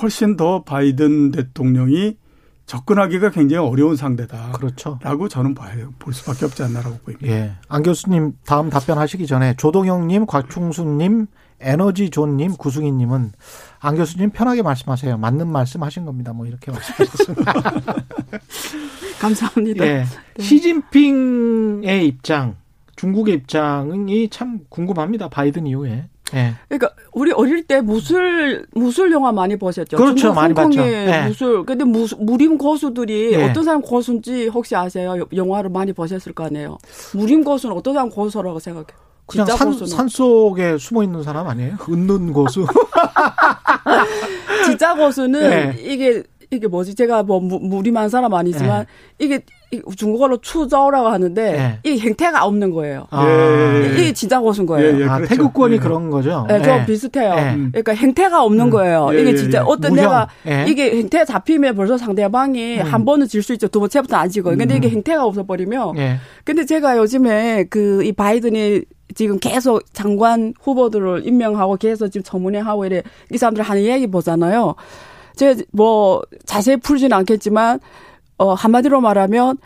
훨씬 더 바이든 대통령이 접근하기가 굉장히 어려운 상대다. 그렇죠. 라고 저는 봐요. 볼 수밖에 없지 않나라고 보입니다. 예. 안 교수님 다음 답변하시기 전에 조동영님, 곽충수님, 에너지존님, 구승희님은 안 교수님 편하게 말씀하세요. 맞는 말씀 하신 겁니다. 뭐 이렇게 말씀하셨습니다. 감사합니다. 예. 네. 시진핑의 입장, 중국의 입장이 참 궁금합니다. 바이든 이후에. 네. 그러니까 우리 어릴 때 무술 무술 영화 많이 보셨죠? 그렇죠, 많이 봤죠. 네. 무술. 근데 무, 무림 고수들이 네. 어떤 사람 고수인지 혹시 아세요? 영화를 많이 보셨을 거 아니에요. 무림 고수는 어떤 사람 고수라고 생각해요? 그냥 산, 산 속에 숨어 있는 사람 아니에요? 은는 고수. 진짜 고수는 네. 이게 이게 뭐지? 제가 뭐 무림한 사람 아니지만 네. 이게 중국어로 추저라고 하는데 네. 이 행태가 없는 거예요. 아. 예. 이게 진짜 고수인 거예요. 예, 예, 아, 그렇죠. 태국권이 예. 그런 거죠. 네, 좀 비슷해요. 그러니까 행태가 없는 음. 거예요. 이게 진짜 어떤 무형. 내가 이게 행태 잡히면 벌써 상대방이 음. 한 번은 질 수 있죠. 두 번째부터 안 지고요. 근데 음. 이게 행태가 없어버리면 근데 제가 요즘에 그 이 바이든이 지금 계속 장관 후보들을 임명하고 계속 지금 청문회하고 이래 이 사람들 하는 얘기 보잖아요. 제가 뭐 자세히 풀지는 않겠지만 어 한마디로 말하면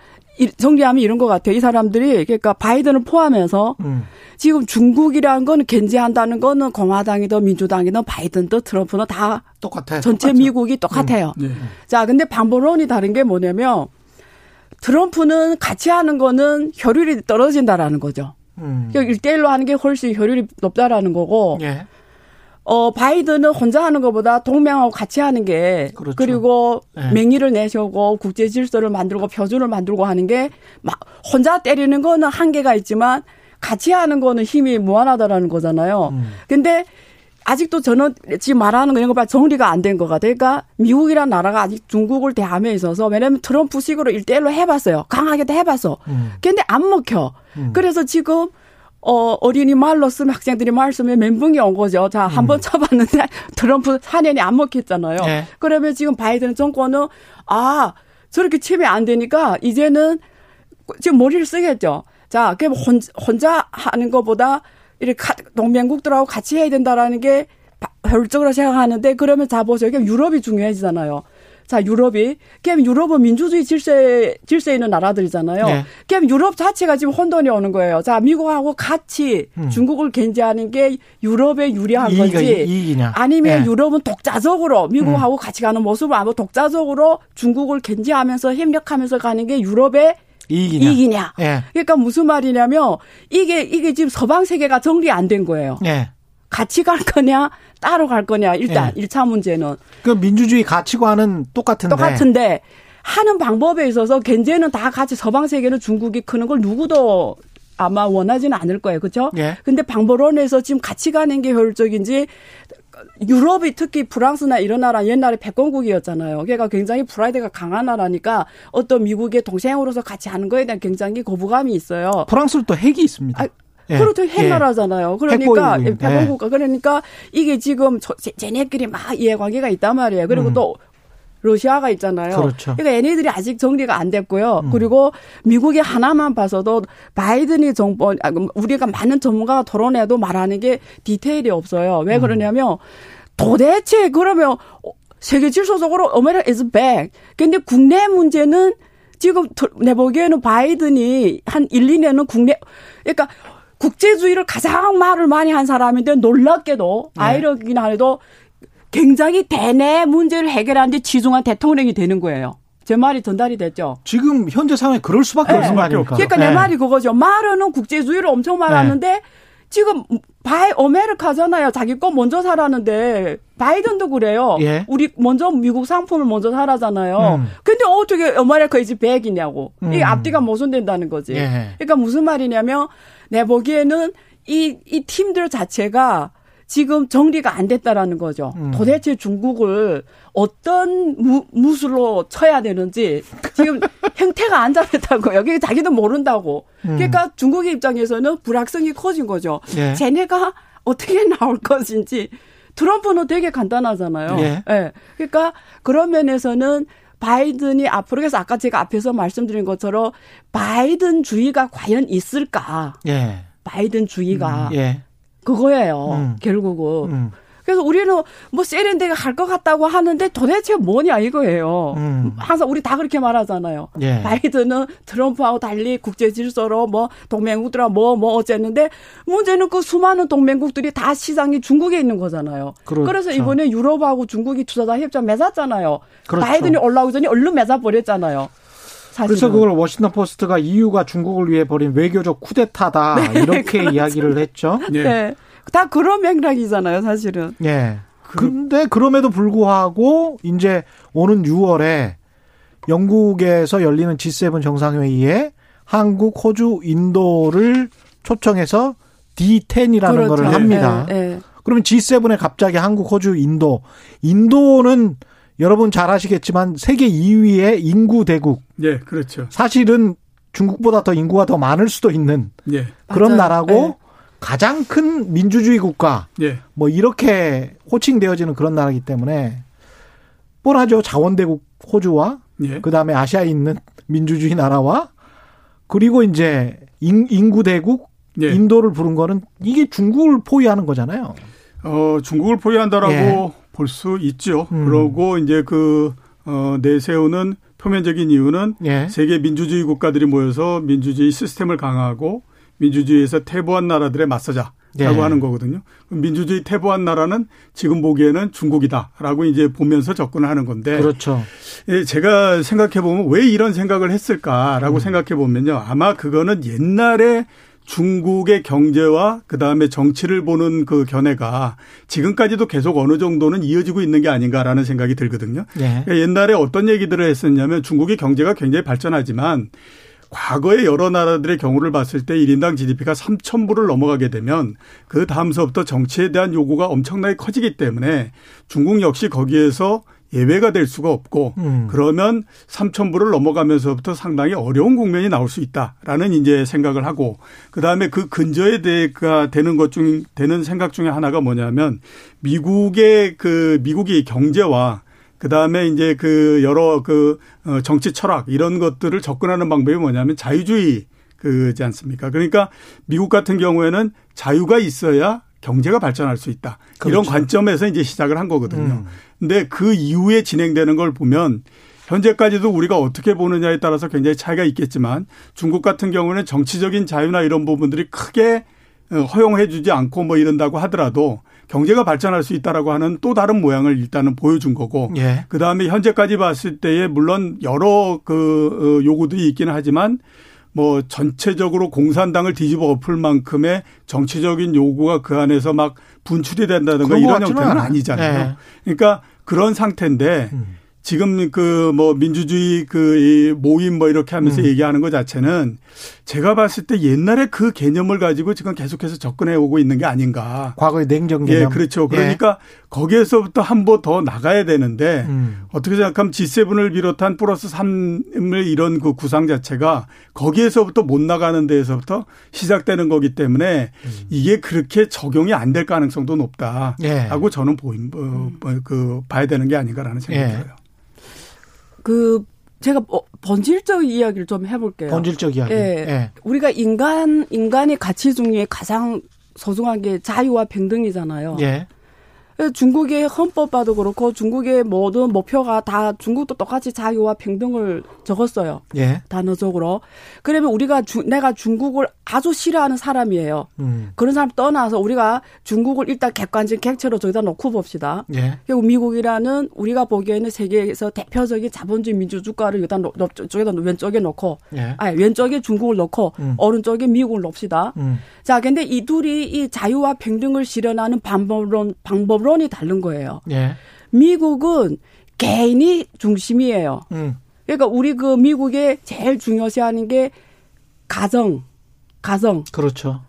정리하면 이런 것 같아요. 이 사람들이 그러니까 바이든을 포함해서 음. 지금 중국이라는 건 견제한다는 거는 공화당이든 민주당이든 바이든든 트럼프는 다 똑같아요. 전체 똑같죠. 미국이 똑같아요. 음. 네. 자, 근데 방법론이 다른 게 뭐냐면 트럼프는 같이 하는 거는 효율이 떨어진다라는 거죠. 음. 1대1로 그러니까 하는 게 훨씬 효율이 높다라는 거고. 예. 어, 바이든은 혼자 하는 것보다 동맹하고 같이 하는 게 그렇죠. 그리고 네. 맹의를 내세우고 국제 질서를 만들고 표준을 만들고 하는 게 막 혼자 때리는 거는 한계가 있지만 같이 하는 거는 힘이 무한하다라는 거잖아요. 음. 근데 아직도 저는 지금 말하는 거 이런 거봐 정리가 안 된 것 같아요. 그러니까 미국이란 나라가 아직 중국을 대함에 있어서 왜냐하면 트럼프식으로 일대일로 해봤어요. 강하게도 해봤어. 음. 근데 안 먹혀. 음. 그래서 지금 어, 어린이 말로 쓰면 학생들이 말 쓰면 멘붕이 온 거죠. 자, 한번 음. 쳐봤는데 트럼프 4년이 안 먹혔잖아요. 네. 그러면 지금 바이든 정권은 아, 저렇게 치면 안 되니까 이제는 지금 머리를 쓰겠죠. 자, 그럼 혼자 하는 것보다 이렇게 동맹국들하고 같이 해야 된다라는 게 효율적으로 생각하는데 그러면 자 보세요. 유럽이 중요해지잖아요. 자, 유럽이. 그럼 유럽은 민주주의 질서에, 질서에 있는 나라들이잖아요. 네. 그럼 유럽 자체가 지금 혼돈이 오는 거예요. 자, 미국하고 같이 음. 중국을 견제하는 게 유럽에 유리한 이익, 건지. 이익이냐. 아니면 네. 유럽은 독자적으로 미국하고 음. 같이 가는 모습을 아마 독자적으로 중국을 견제하면서 협력하면서 가는 게 유럽의 이익이냐. 이익이냐. 네. 그러니까 무슨 말이냐면 이게, 이게 지금 서방 세계가 정리 안 된 거예요. 네. 같이 갈 거냐 따로 갈 거냐 일단 예. 1차 문제는 그 민주주의 가치관은 똑같은데 똑같은데 하는 방법에 있어서 견제는 다 같이 서방 세계는 중국이 크는 걸 누구도 아마 원하지는 않을 거예요. 그렇죠? 예. 근데 방법론에서 지금 같이 가는 게 효율적인지 유럽이 특히 프랑스나 이런 나라 옛날에 패권국이었잖아요. 걔가 굉장히 프라이드가 강한 나라니까 어떤 미국의 동생으로서 같이 하는 거에 대한 굉장히 거부감이 있어요. 프랑스는 또 핵이 있습니다. 아, 예. 그렇죠. 핵나라잖아요. 예. 그러니까 패권국가 예. 그러니까 이게 지금 쟤네끼리 막 이해관계가 있단 말이에요. 그리고 음. 또 러시아가 있잖아요. 그렇죠. 그러니까 얘네들이 아직 정리가 안 됐고요. 음. 그리고 미국이 하나만 봐서도 바이든이 정부 아, 우리가 많은 전문가가 토론해도 말하는 게 디테일이 없어요. 왜 음. 그러냐면 도대체 그러면 세계 질서적으로 America is back. 근데 국내 문제는 지금 내 보기에는 바이든이 한 1, 2년은 국내 그러니까 국제주의를 가장 말을 많이 한 사람인데 놀랍게도 네. 아이러니하게도 굉장히 대내 문제를 해결하는데 집중한 대통령이 되는 거예요. 제 말이 전달이 됐죠. 지금 현재 상황에 그럴 수밖에 네. 없는 말이니까. 그러니까 네. 내 말이 그거죠. 말은 국제주의를 엄청 말하는데 네. 지금 Buy America잖아요. 자기 거 먼저 사라는데 바이든도 그래요. 예. 우리 먼저 미국 상품을 먼저 사라잖아요. 음. 근데 어떻게 America is back이냐고. 음. 이게 앞뒤가 모순된다는 거지. 예. 그러니까 무슨 말이냐면 내 보기에는 이, 이 팀들 자체가 지금 정리가 안 됐다라는 거죠. 음. 도대체 중국을 어떤 무, 무술로 쳐야 되는지 지금 형태가 안 잡혔다고 여기 자기도 모른다고. 음. 그러니까 중국의 입장에서는 불확실성이 커진 거죠. 예. 쟤네가 어떻게 나올 것인지 트럼프는 되게 간단하잖아요. 예. 예. 그러니까 그런 면에서는 바이든이 앞으로 해서 아까 제가 앞에서 말씀드린 것처럼 바이든 주의가 과연 있을까? 예. 바이든 주의가. 음, 예. 그거예요. 음. 결국은. 음. 그래서 우리는 뭐 세련되게 할것 같다고 하는데 도대체 뭐냐 이거예요. 음. 항상 우리 다 그렇게 말하잖아요. 예. 바이든은 트럼프하고 달리 국제 질서로 뭐 동맹국들아 뭐뭐 뭐 어쨌는데 문제는 그 수많은 동맹국들이 다 시장이 중국에 있는 거잖아요. 그렇죠. 그래서 이번에 유럽하고 중국이 투자자 협정 맺었잖아요. 그렇죠. 바이든이 올라오기 전에 얼른 맺어 버렸잖아요. 사실은. 그래서 그걸 워싱턴 포스트가 EU가 중국을 위해 벌인 외교적 쿠데타다 네, 이렇게 그렇죠. 이야기를 했죠. 네. 네. 다 그런 맥락이잖아요, 사실은. 예. 근데 그럼에도 불구하고 이제 오는 6월에 영국에서 열리는 G7 정상회의에 한국, 호주, 인도를 초청해서 D10이라는 그렇죠. 거를 합니다. 예, 예. 그러면 G7에 갑자기 한국, 호주, 인도. 인도는 여러분 잘 아시겠지만 세계 2위의 인구 대국. 예, 그렇죠. 사실은 중국보다 더 인구가 더 많을 수도 있는 예. 그런 맞아요. 나라고 예. 가장 큰 민주주의 국가. 예. 뭐 이렇게 호칭되어지는 그런 나라이기 때문에 뻔하죠. 자원대국 호주와 예. 그다음에 아시아에 있는 민주주의 나라와 그리고 이제 인 구 대국 예. 인도를 부른 거는 이게 중국을 포위하는 거잖아요. 어, 중국을 포위한다라고 예. 볼수 있죠. 음. 그러고 이제 그, 어, 내세우는 표면적인 이유는 예. 세계 민주주의 국가들이 모여서 민주주의 시스템을 강화하고 민주주의에서 퇴보한 나라들의 맞서자라고 예. 하는 거거든요. 민주주의 퇴보한 나라는 지금 보기에는 중국이다라고 이제 보면서 접근을 하는 건데. 그렇죠. 예, 제가 생각해 보면 왜 이런 생각을 했을까라고 음. 생각해 보면요. 아마 그거는 옛날에 중국의 경제와 그다음에 정치를 보는 그 견해가 지금까지도 계속 어느 정도는 이어지고 있는 게 아닌가라는 생각이 들거든요. 네. 옛날에 어떤 얘기들을 했었냐면 중국의 경제가 굉장히 발전하지만 과거의 여러 나라들의 경우를 봤을 때 1인당 GDP가 3,000불을 넘어가게 되면 그 다음서부터 정치에 대한 요구가 엄청나게 커지기 때문에 중국 역시 거기에서 예외가 될 수가 없고 음. 그러면 3천 불을 넘어가면서부터 상당히 어려운 국면이 나올 수 있다라는 이제 생각을 하고 그다음에 그 근저에 대가 되는 것 중 되는 생각 중에 하나가 뭐냐면 미국의 그 미국의 경제와 그 다음에 이제 그 여러 그 어, 정치 철학 이런 것들을 접근하는 방법이 뭐냐면 자유주의 그지 않습니까? 그러니까 미국 같은 경우에는 자유가 있어야 경제가 발전할 수 있다. 그렇죠. 이런 관점에서 이제 시작을 한 거거든요. 음. 근데 그 이후에 진행되는 걸 보면 현재까지도 우리가 어떻게 보느냐에 따라서 굉장히 차이가 있겠지만 중국 같은 경우는 정치적인 자유나 이런 부분들이 크게 어, 허용해 주지 않고 뭐 이런다고 하더라도 경제가 발전할 수 있다라고 하는 또 다른 모양을 일단은 보여준 거고 예. 그다음에 현재까지 봤을 때에 물론 여러 그 어, 요구들이 있기는 하지만 뭐 전체적으로 공산당을 뒤집어 엎을 만큼의 정치적인 요구가 그 안에서 막 분출이 된다든가 이런 형태는 아니잖아요. 네. 그러니까 그런 상태인데 음. 지금 그 뭐 민주주의 그 모임 뭐 이렇게 하면서 음. 얘기하는 것 자체는 제가 봤을 때 옛날에 그 개념을 가지고 지금 계속해서 접근해 오고 있는 게 아닌가. 과거의 냉정 개념. 예, 그렇죠. 그러니까 예. 거기에서부터 한 번 더 나가야 되는데 음. 어떻게 생각하면 G7을 비롯한 플러스 3을 이런 그 구상 자체가 거기에서부터 못 나가는 데에서부터 시작되는 거기 때문에 음. 이게 그렇게 적용이 안 될 가능성도 높다. 예. 하고 저는 보임 어, 그 봐야 되는 게 아닌가라는 생각이 예. 들어요. 그 제가 어, 본질적 이야기를 좀 해볼게요. 본질적 이야기. 예. 예. 우리가 인간 인간의 가치 중에 가장 소중한 게 자유와 평등이잖아요. 예. 중국의 헌법봐도 그렇고 중국의 모든 목표가 다 중국도 똑같이 자유와 평등을 적었어요. 예. 단어적으로. 그러면 우리가 주, 내가 중국을 아주 싫어하는 사람이에요. 음. 그런 사람 떠나서 우리가 중국을 일단 객관적 객체로 저기다 놓고 봅시다. 예. 그리고 미국이라는 우리가 보기에는 세계에서 대표적인 자본주의 민주주가를 여기다 놓, 쪽에다 왼쪽에 놓고, 예. 아니 왼쪽에 중국을 놓고 음. 오른쪽에 미국을 놓읍시다. 음. 자, 근데 이 둘이 이 자유와 평등을 실현하는 방법론 방법 론이 다른 거예요. 예. 미국은 개인이 중심이에요. 음. 그러니까 우리 그 미국에 제일 중요시하는 게 가정, 가정. 그렇죠.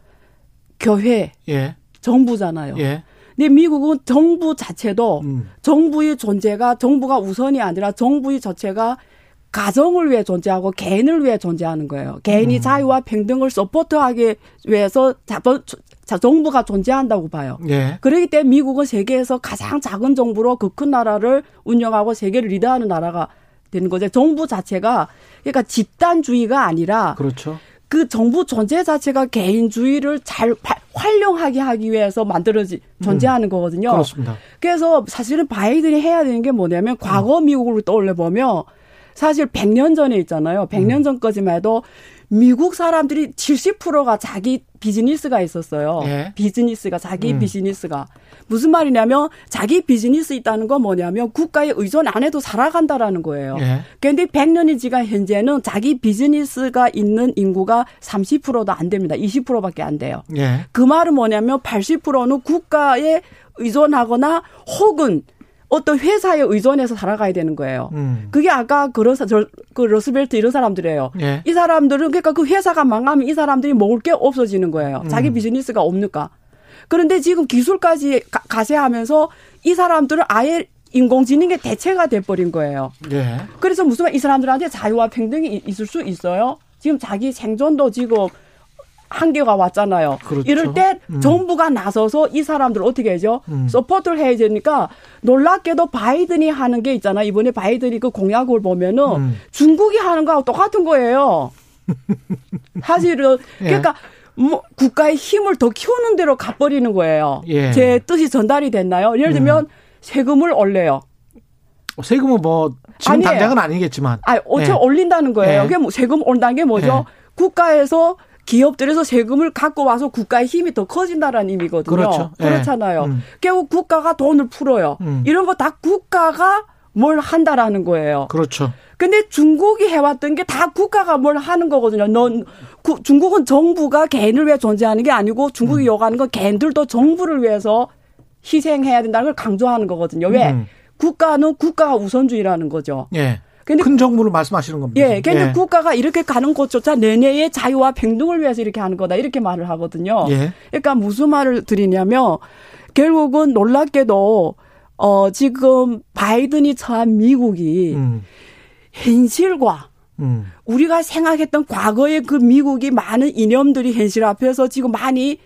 교회. 예. 정부잖아요. 예. 근데 미국은 정부 자체도 음. 정부의 존재가 정부가 우선이 아니라 정부의 자체가 가정을 위해 존재하고 개인을 위해 존재하는 거예요. 개인이 음. 자유와 평등을 서포트하기 위해서 자, 정부가 존재한다고 봐요. 예. 그렇기 때문에 미국은 세계에서 가장 작은 정부로 그 큰 나라를 운영하고 세계를 리드하는 나라가 되는 거죠. 정부 자체가 그러니까 집단주의가 아니라 그렇죠. 그 정부 존재 자체가 개인주의를 잘 활용하게 하기 위해서 만들어지 존재하는 음, 거거든요. 그렇습니다. 그래서 사실은 바이든이 해야 되는 게 뭐냐면 과거 음. 미국을 떠올려 보면 사실 100년 전에 있잖아요. 100년 음. 전까지만 해도 미국 사람들이 70%가 자기 비즈니스가 있었어요. 예. 비즈니스가 자기 음. 비즈니스가 무슨 말이냐면 자기 비즈니스 있다는 건 뭐냐면 국가에 의존 안 해도 살아간다라는 거예요. 예. 그런데 100년이 지간 현재는 자기 비즈니스가 있는 인구가 30%도 안 됩니다. 20%밖에 안 돼요. 예. 그 말은 뭐냐면 80%는 국가에 의존하거나 혹은 어떤 회사에 의존해서 살아가야 되는 거예요. 음. 그게 아까 그런 사, 저, 그 러스벨트 이런 사람들이에요. 예. 이 사람들은 그러니까 그 회사가 망하면 이 사람들이 먹을 게 없어지는 거예요. 음. 자기 비즈니스가 없니까. 그런데 지금 기술까지 가, 가세하면서 이 사람들은 아예 인공지능에 대체가 돼버린 거예요. 예. 그래서 무슨 말 이 사람들한테 자유와 평등이 있을 수 있어요? 지금 자기 생존도 지금 한계가 왔잖아요. 그렇죠. 이럴 때 음. 정부가 나서서 이 사람들 어떻게 하죠? 음. support를 해야 되니까 놀랍게도 바이든이 하는 게 있잖아. 이번에 바이든이 그 공약을 보면은 음. 중국이 하는 거하고 똑같은 거예요. 사실은 예. 그러니까 뭐 국가의 힘을 더 키우는 대로 가버리는 거예요. 예. 제 뜻이 전달이 됐나요? 예를 들면 음. 세금을 올려요. 세금은 뭐 지금 아니에요. 당장은 아니겠지만. 아, 어차 예. 올린다는 거예요. 예. 그게 세금 온다는 게 뭐죠? 예. 국가에서 기업들에서 세금을 갖고 와서 국가의 힘이 더 커진다라는 의미거든요. 그렇죠. 예. 그렇잖아요. 음. 결국 국가가 돈을 풀어요. 음. 이런 거 다 국가가 뭘 한다라는 거예요. 그렇죠. 근데 중국이 해왔던 게 다 국가가 뭘 하는 거거든요. 넌 구, 중국은 정부가 개인을 위해 존재하는 게 아니고 중국이 음. 요구하는 건 개인들도 정부를 위해서 희생해야 된다는 걸 강조하는 거거든요. 왜? 음. 국가는 국가가 우선주의라는 거죠. 예. 근데 큰 정부를 말씀하시는 겁니다. 예. 근데 예. 국가가 이렇게 가는 것조차 너네의 자유와 평등을 위해서 이렇게 하는 거다. 이렇게 말을 하거든요. 예. 그러니까 무슨 말을 드리냐면 결국은 놀랍게도 어 지금 바이든이 처한 미국이 음. 현실과 음. 우리가 생각했던 과거의 그 미국이 많은 이념들이 현실 앞에서 지금 많이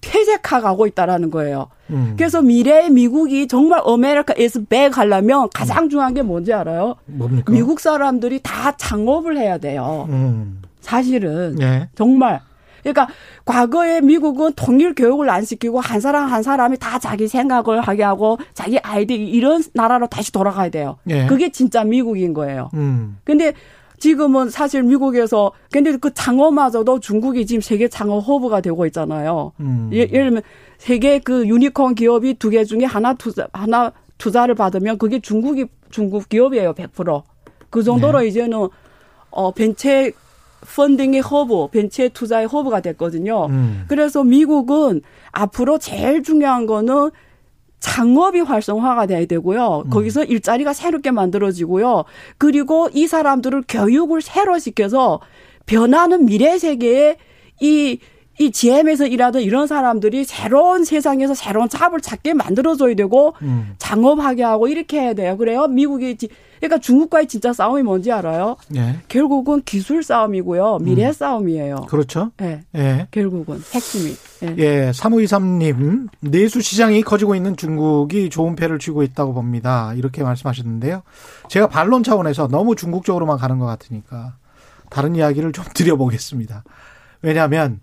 퇴색하고 있다라는 거예요. 음. 그래서 미래의 미국이 정말 America is back 하려면 가장 음. 중요한 게 뭔지 알아요? 뭡니까? 미국 사람들이 다 창업을 해야 돼요. 음. 사실은 예. 정말 그러니까 과거에 미국은 통일 교육을 안 시키고 한 사람 한 사람이 다 자기 생각을 하게 하고 자기 아이디 이런 나라로 다시 돌아가야 돼요. 예. 그게 진짜 미국인 거예요. 음. 근데 지금은 사실 미국에서 근데 그 창업마저도 중국이 지금 세계 창업 허브가 되고 있잖아요. 음. 예, 예를 들면 세계 그 유니콘 기업이 두 개 중에 하나 투자 하나 투자를 받으면 그게 중국이 중국 기업이에요, 100%. 그 정도로 네. 이제는 어 벤처 funding의 허브, 벤처의 투자의 허브가 됐거든요. 음. 그래서 미국은 앞으로 제일 중요한 거는 창업이 활성화가 돼야 되고요. 음. 거기서 일자리가 새롭게 만들어지고요. 그리고 이 사람들을 교육을 새로 시켜서 변하는 미래 세계에 이, 이 GM에서 일하던 이런 사람들이 새로운 세상에서 새로운 job을 찾게 만들어줘야 되고, 음. 창업하게 하고 이렇게 해야 돼요. 그래요. 미국이 그러니까 중국과의 진짜 싸움이 뭔지 알아요? 예. 결국은 기술 싸움이고요. 미래 음. 싸움이에요. 그렇죠. 예. 예. 결국은 핵심이. 예. 예. 3523님, 내수 시장이 커지고 있는 중국이 좋은 패를 쥐고 있다고 봅니다. 이렇게 말씀하셨는데요. 제가 반론 차원에서 너무 중국적으로만 가는 것 같으니까 다른 이야기를 좀 드려보겠습니다. 왜냐하면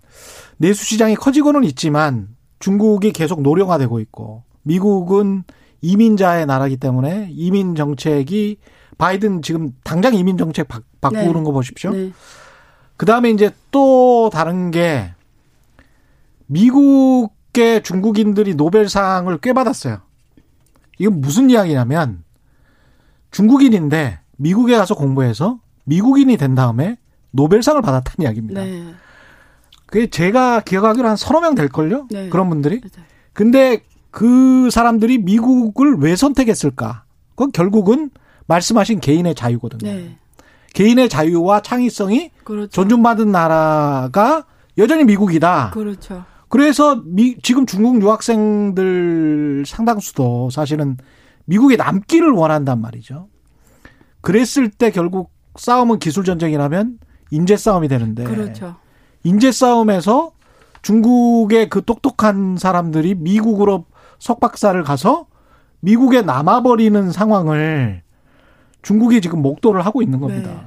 내수 시장이 커지고는 있지만 중국이 계속 노령화되고 있고 미국은 이민자의 나라기 때문에 이민 정책이 바이든 지금 당장 이민 정책 바, 꾸는 네. 거 보십시오. 네. 그 다음에 이제 또 다른 게 미국의 중국인들이 노벨상을 꽤 받았어요. 이건 무슨 이야기냐면 중국인인데 미국에 가서 공부해서 미국인이 된 다음에 노벨상을 받았다는 이야기입니다. 네. 그게 제가 기억하기로 한 서너 명 될걸요? 네. 그런 분들이. 근데 그 사람들이 미국을 왜 선택했을까? 그건 결국은 말씀하신 개인의 자유거든요. 네. 개인의 자유와 창의성이 그렇죠. 존중받은 나라가 여전히 미국이다. 그렇죠. 그래서 미, 지금 중국 유학생들 상당수도 사실은 미국에 남기를 원한단 말이죠. 그랬을 때 결국 싸움은 기술 전쟁이라면 인재 싸움이 되는데. 그렇죠. 인재 싸움에서 중국의 그 똑똑한 사람들이 미국으로 석박사를 가서 미국에 남아버리는 상황을 중국이 지금 목도를 하고 있는 겁니다. 네.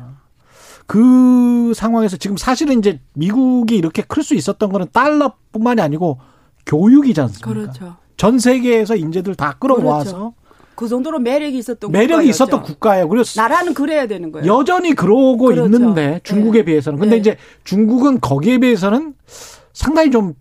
그 상황에서 지금 사실은 이제 미국이 이렇게 클 수 있었던 거는 달러뿐만이 아니고 교육이지 않습니까? 그렇죠. 전 세계에서 인재들 다 끌어모아서 그렇죠. 그 정도로 매력이 있었던 매력이 국가였죠. 있었던 국가예요. 그래서 나라는 그래야 되는 거예요. 여전히 그러고 그렇죠. 있는데 중국에 네. 비해서는 근데 네. 이제 중국은 거기에 비해서는 상당히 좀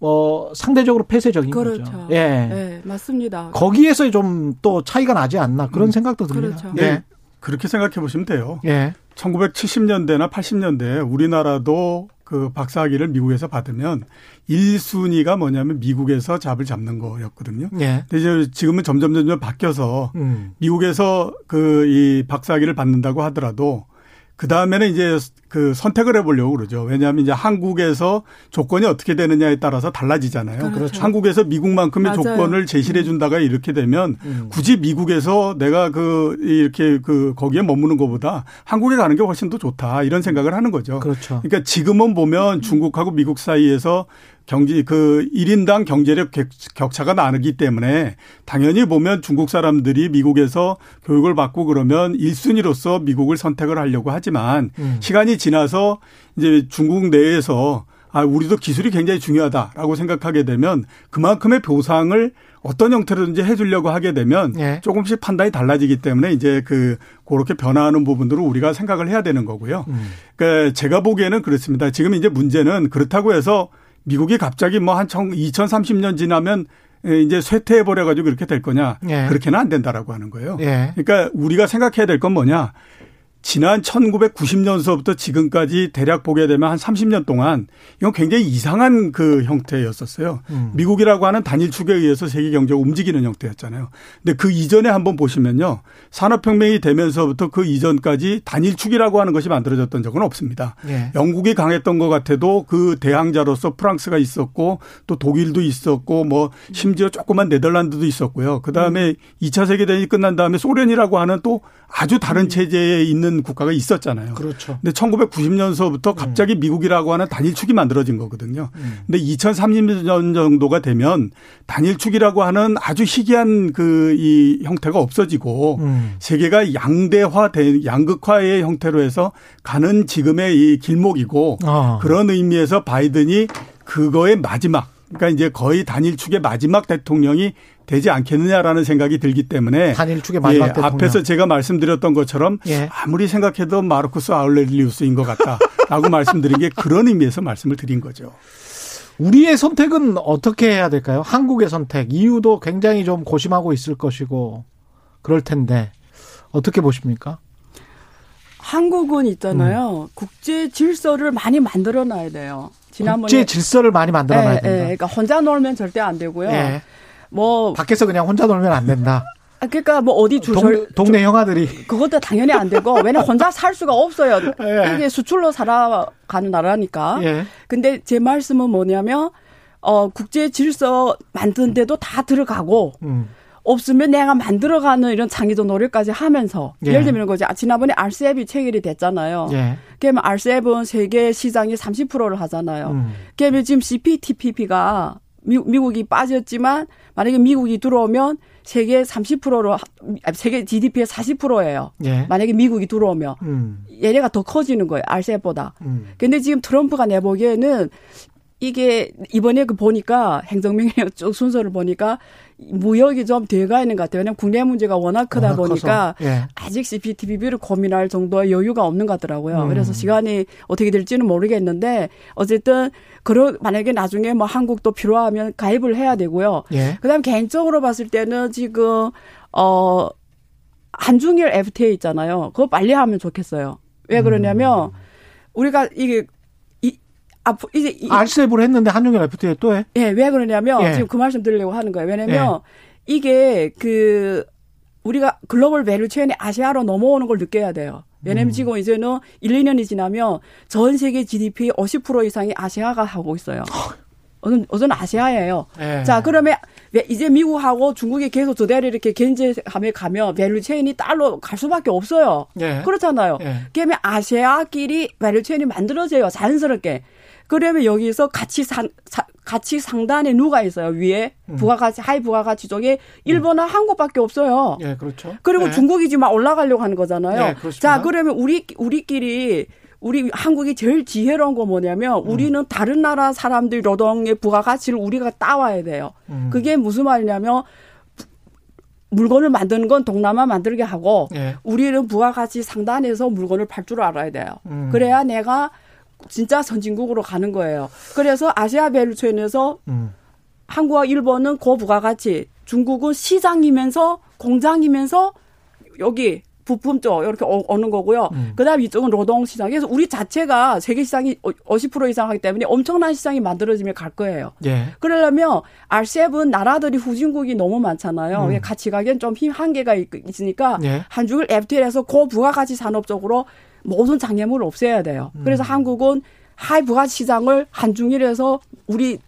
어, 상대적으로 폐쇄적인 그렇죠. 거죠. 예. 네, 맞습니다. 거기에서 좀 또 차이가 나지 않나 그런 음, 생각도 듭니다. 그렇죠. 예. 네. 그렇게 생각해 보시면 돼요. 예. 1970년대나 80년대 우리나라도 그 박사학위를 미국에서 받으면 1순위가 뭐냐면 미국에서 잡을 잡는 거였거든요. 예. 근데 이제 지금은 점점 점점 바뀌어서 음. 미국에서 그 이 박사학위를 받는다고 하더라도 그 다음에는 이제 그 선택을 해보려고 그러죠. 왜냐하면 이제 한국에서 조건이 어떻게 되느냐에 따라서 달라지잖아요. 그렇죠. 한국에서 미국만큼의 맞아요. 조건을 제시해 준다가 이렇게 되면 음. 굳이 미국에서 내가 그 이렇게 그 거기에 머무는 것보다 한국에 가는 게 훨씬 더 좋다 이런 생각을 하는 거죠. 그렇죠. 그러니까 지금은 보면 중국하고 미국 사이에서 경제 그 1인당 경제력 격차가 나누기 때문에 당연히 보면 중국 사람들이 미국에서 교육을 받고 그러면 1순위로서 미국을 선택을 하려고 하지 만 음. 시간이 지나서 이제 중국 내에서 아, 우리도 기술이 굉장히 중요하다라고 생각하게 되면 그만큼의 보상을 어떤 형태로든지 해주려고 하게 되면 예. 조금씩 판단이 달라지기 때문에 이제 그 그렇게 변화하는 부분들을 우리가 생각을 해야 되는 거고요. 음. 그러니까 제가 보기에는 그렇습니다. 지금 이제 문제는 그렇다고 해서 미국이 갑자기 뭐 한 2030년 지나면 이제 쇠퇴해 버려 가지고 그렇게 될 거냐? 예. 그렇게는 안 된다라고 하는 거예요. 예. 그러니까 우리가 생각해야 될 건 뭐냐? 지난 1990년서부터 지금까지 대략 보게 되면 한 30년 동안 이건 굉장히 이상한 그 형태였었어요. 음. 미국이라고 하는 단일 축에 의해서 세계 경제가 움직이는 형태였잖아요. 근데 그 이전에 한번 보시면요. 산업혁명이 되면서부터 그 이전까지 단일 축이라고 하는 것이 만들어졌던 적은 없습니다. 예. 영국이 강했던 것 같아도 그 대항자로서 프랑스가 있었고 또 독일도 있었고 뭐 심지어 조그만 네덜란드도 있었고요. 그 다음에 음. 2차 세계대전이 끝난 다음에 소련이라고 하는 또 아주 다른 음. 체제에 있는 국가가 있었잖아요. 그렇죠. 근데 1990년서부터 갑자기 음. 미국이라고 하는 단일축이 만들어진 거거든요. 음. 근데 2030년 정도가 되면 단일축이라고 하는 아주 희귀한 그 이 형태가 없어지고 음. 세계가 양대화된 양극화의 형태로 해서 가는 지금의 이 길목이고 어. 그런 의미에서 바이든이 그거의 마지막 그러니까 이제 거의 단일축의 마지막 대통령이 되지 않겠느냐라는 생각이 들기 때문에 단일 축의 마지막 예, 대통령. 앞에서 제가 말씀드렸던 것처럼 예. 아무리 생각해도 마르쿠스 아울렐리우스인 것 같다라고 말씀드린 게 그런 의미에서 말씀을 드린 거죠. 우리의 선택은 어떻게 해야 될까요? 한국의 선택 이유도 굉장히 좀 고심하고 있을 것이고 그럴 텐데 어떻게 보십니까? 한국은 있잖아요. 음. 국제 질서를 많이 만들어 놔야 돼요. 지난번에 국제 질서를 많이 만들어 놔야 예, 된다. 예, 그러니까 혼자 놀면 절대 안 되고요. 예. 뭐 밖에서 그냥 혼자 놀면 안 된다. 아, 그러니까 뭐 어디 줄 동, 동네 형아들이 그것도 당연히 안 되고 왜냐 혼자 살 수가 없어요. 예. 이게 수출로 살아가는 나라니까. 예. 근데 제 말씀은 뭐냐면 어 국제 질서 만드는데도 다 들어가고 음. 없으면 내가 만들어가는 이런 창의적 노력까지 하면서 예. 예를 들면 거지. 아, 지난번에 RCEP이 체결이 됐잖아요. 예. 그러면 RCEP은 세계 시장이 30%를 하잖아요. 음. 그러면 지금 CPTPP가 미, 미국이 빠졌지만 만약에 미국이 들어오면 세계 30%로 세계 GDP의 40%예요. 예. 만약에 미국이 들어오면 음. 얘네가 더 커지는 거예요. RCEP보다. 음. 근데 지금 트럼프가 내보기에는 이게 이번에 그 보니까 행정명령 쭉 순서를 보니까 무역이 좀 돼가 있는 것 같아요. 왜냐하면 국내 문제가 워낙 크다 워낙 보니까 예. 아직 CPTPP를 고민할 정도의 여유가 없는 것 같더라고요. 음. 그래서 시간이 어떻게 될지는 모르겠는데 어쨌든 그런 만약에 나중에 뭐 한국도 필요하면 가입을 해야 되고요. 예. 그다음 개인적으로 봤을 때는 지금 어 한중일 FTA 있잖아요. 그거 빨리 하면 좋겠어요. 왜 그러냐면 음. 우리가 이게 앞 이제 이, RCEP을 했는데 한중일 FTA 또 해? 예, 왜 그러냐면 예. 지금 그 말씀 드리려고 하는 거예요. 왜냐면 예. 이게 그 우리가 global value chain이 아시아로 넘어오는 걸 느껴야 돼요. 왜냐면 음. 지금 이제는 1, 2년이 지나면 전 세계 GDP 50% 이상이 아시아가 하고 있어요. 어떤 어떤 아시아예요. 예. 자, 그러면 이제 미국하고 중국이 계속 저대로 이렇게 견제하며 가면 value chain이 따로 갈 수밖에 없어요. 예. 그렇잖아요. 예. 그러면 아시아끼리 value chain이 만들어져요. 자연스럽게. 그러면 여기서 가치 상, 사, 가치 상단에 누가 있어요? 위에 음. 부가가치 high 부가가치 쪽에 일본과 음. 한국밖에 없어요. 예, 그렇죠. 그리고 예. 중국이 지금 올라가려고 하는 거잖아요. 예, 자, 그러면 우리 우리끼리 우리 한국이 제일 지혜로운 거 뭐냐면 음. 우리는 다른 나라 사람들 노동의 부가가치를 우리가 따와야 돼요. 음. 그게 무슨 말이냐면 물건을 만드는 건 동남아 만들게 하고 예. 우리는 부가가치 상단에서 물건을 팔 줄 알아야 돼요. 음. 그래야 내가 진짜 선진국으로 가는 거예요. 그래서 아시아 value chain에서 음. 한국과 일본은 고부가가치, 중국은 시장이면서 공장이면서 여기 부품 쪽 이렇게 오 는 거고요. 음. 그다음 이쪽은 노동 시장. 그래서 우리 자체가 세계 시장이 50% 이상 하기 때문에 엄청난 시장이 만들어지면 갈 거예요. 예. 그러려면 R7 나라들이 후진국이 너무 많잖아요. 음. 같이 가기엔 좀 힘 한계가 있으니까 예. 한중일 FTA에서 고부가가치 산업 적으로 모든 장애물을 없애야 돼요. 그래서 음. 한국은 high 부가 시장을 한중일에서 우리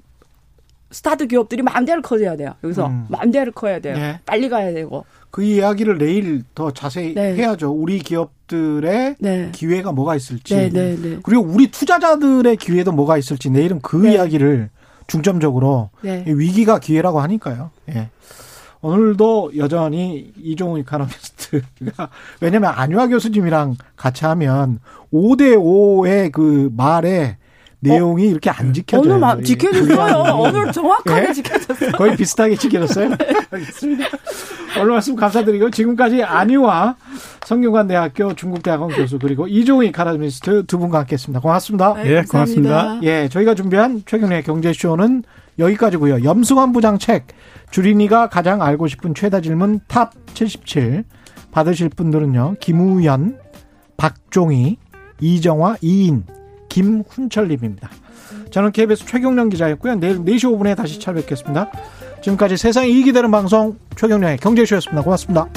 스타트 기업들이 마음대로 커져야 돼요. 여기서 음. 마음대로 커야 돼요. 네. 빨리 가야 되고. 그 이야기를 내일 더 자세히 네. 해야죠. 우리 기업들의 네. 기회가 뭐가 있을지. 네, 네, 네. 그리고 우리 투자자들의 기회도 뭐가 있을지 내일은 그 이야기를 중점적으로 위기가 기회라고 하니까요. 예. 오늘도 여전히 이종우 이카노미스트가 왜냐면 안유아 교수님이랑 같이 하면 5대 5의 그 말에 내용이 어? 이렇게 안 지켜져요. 오늘 막 지켜졌어요. 오늘 정확하게 네? 지켜졌어요. 거의 비슷하게 지켜졌어요. 알겠습니다. 오늘 말씀 감사드리고 지금까지 안유화 성균관대학교 중국대학원 교수 그리고 이종우 이카노미스트 두 분과 함께했습니다. 고맙습니다. 네, 예, 고맙습니다. 예, 저희가 준비한 최경영의 경제쇼는 여기까지고요. 염승환 부장 책 주린이가 가장 알고 싶은 최다 질문 top 77 받으실 분들은요. 김우연, 박종희, 이정화, 이인, 김훈철님입니다. 저는 KBS 최경련 기자였고요. 내일 4시 5분에 다시 찾아뵙겠습니다. 지금까지 세상에 이익이 되는 방송 최경련의 경제쇼였습니다. 고맙습니다.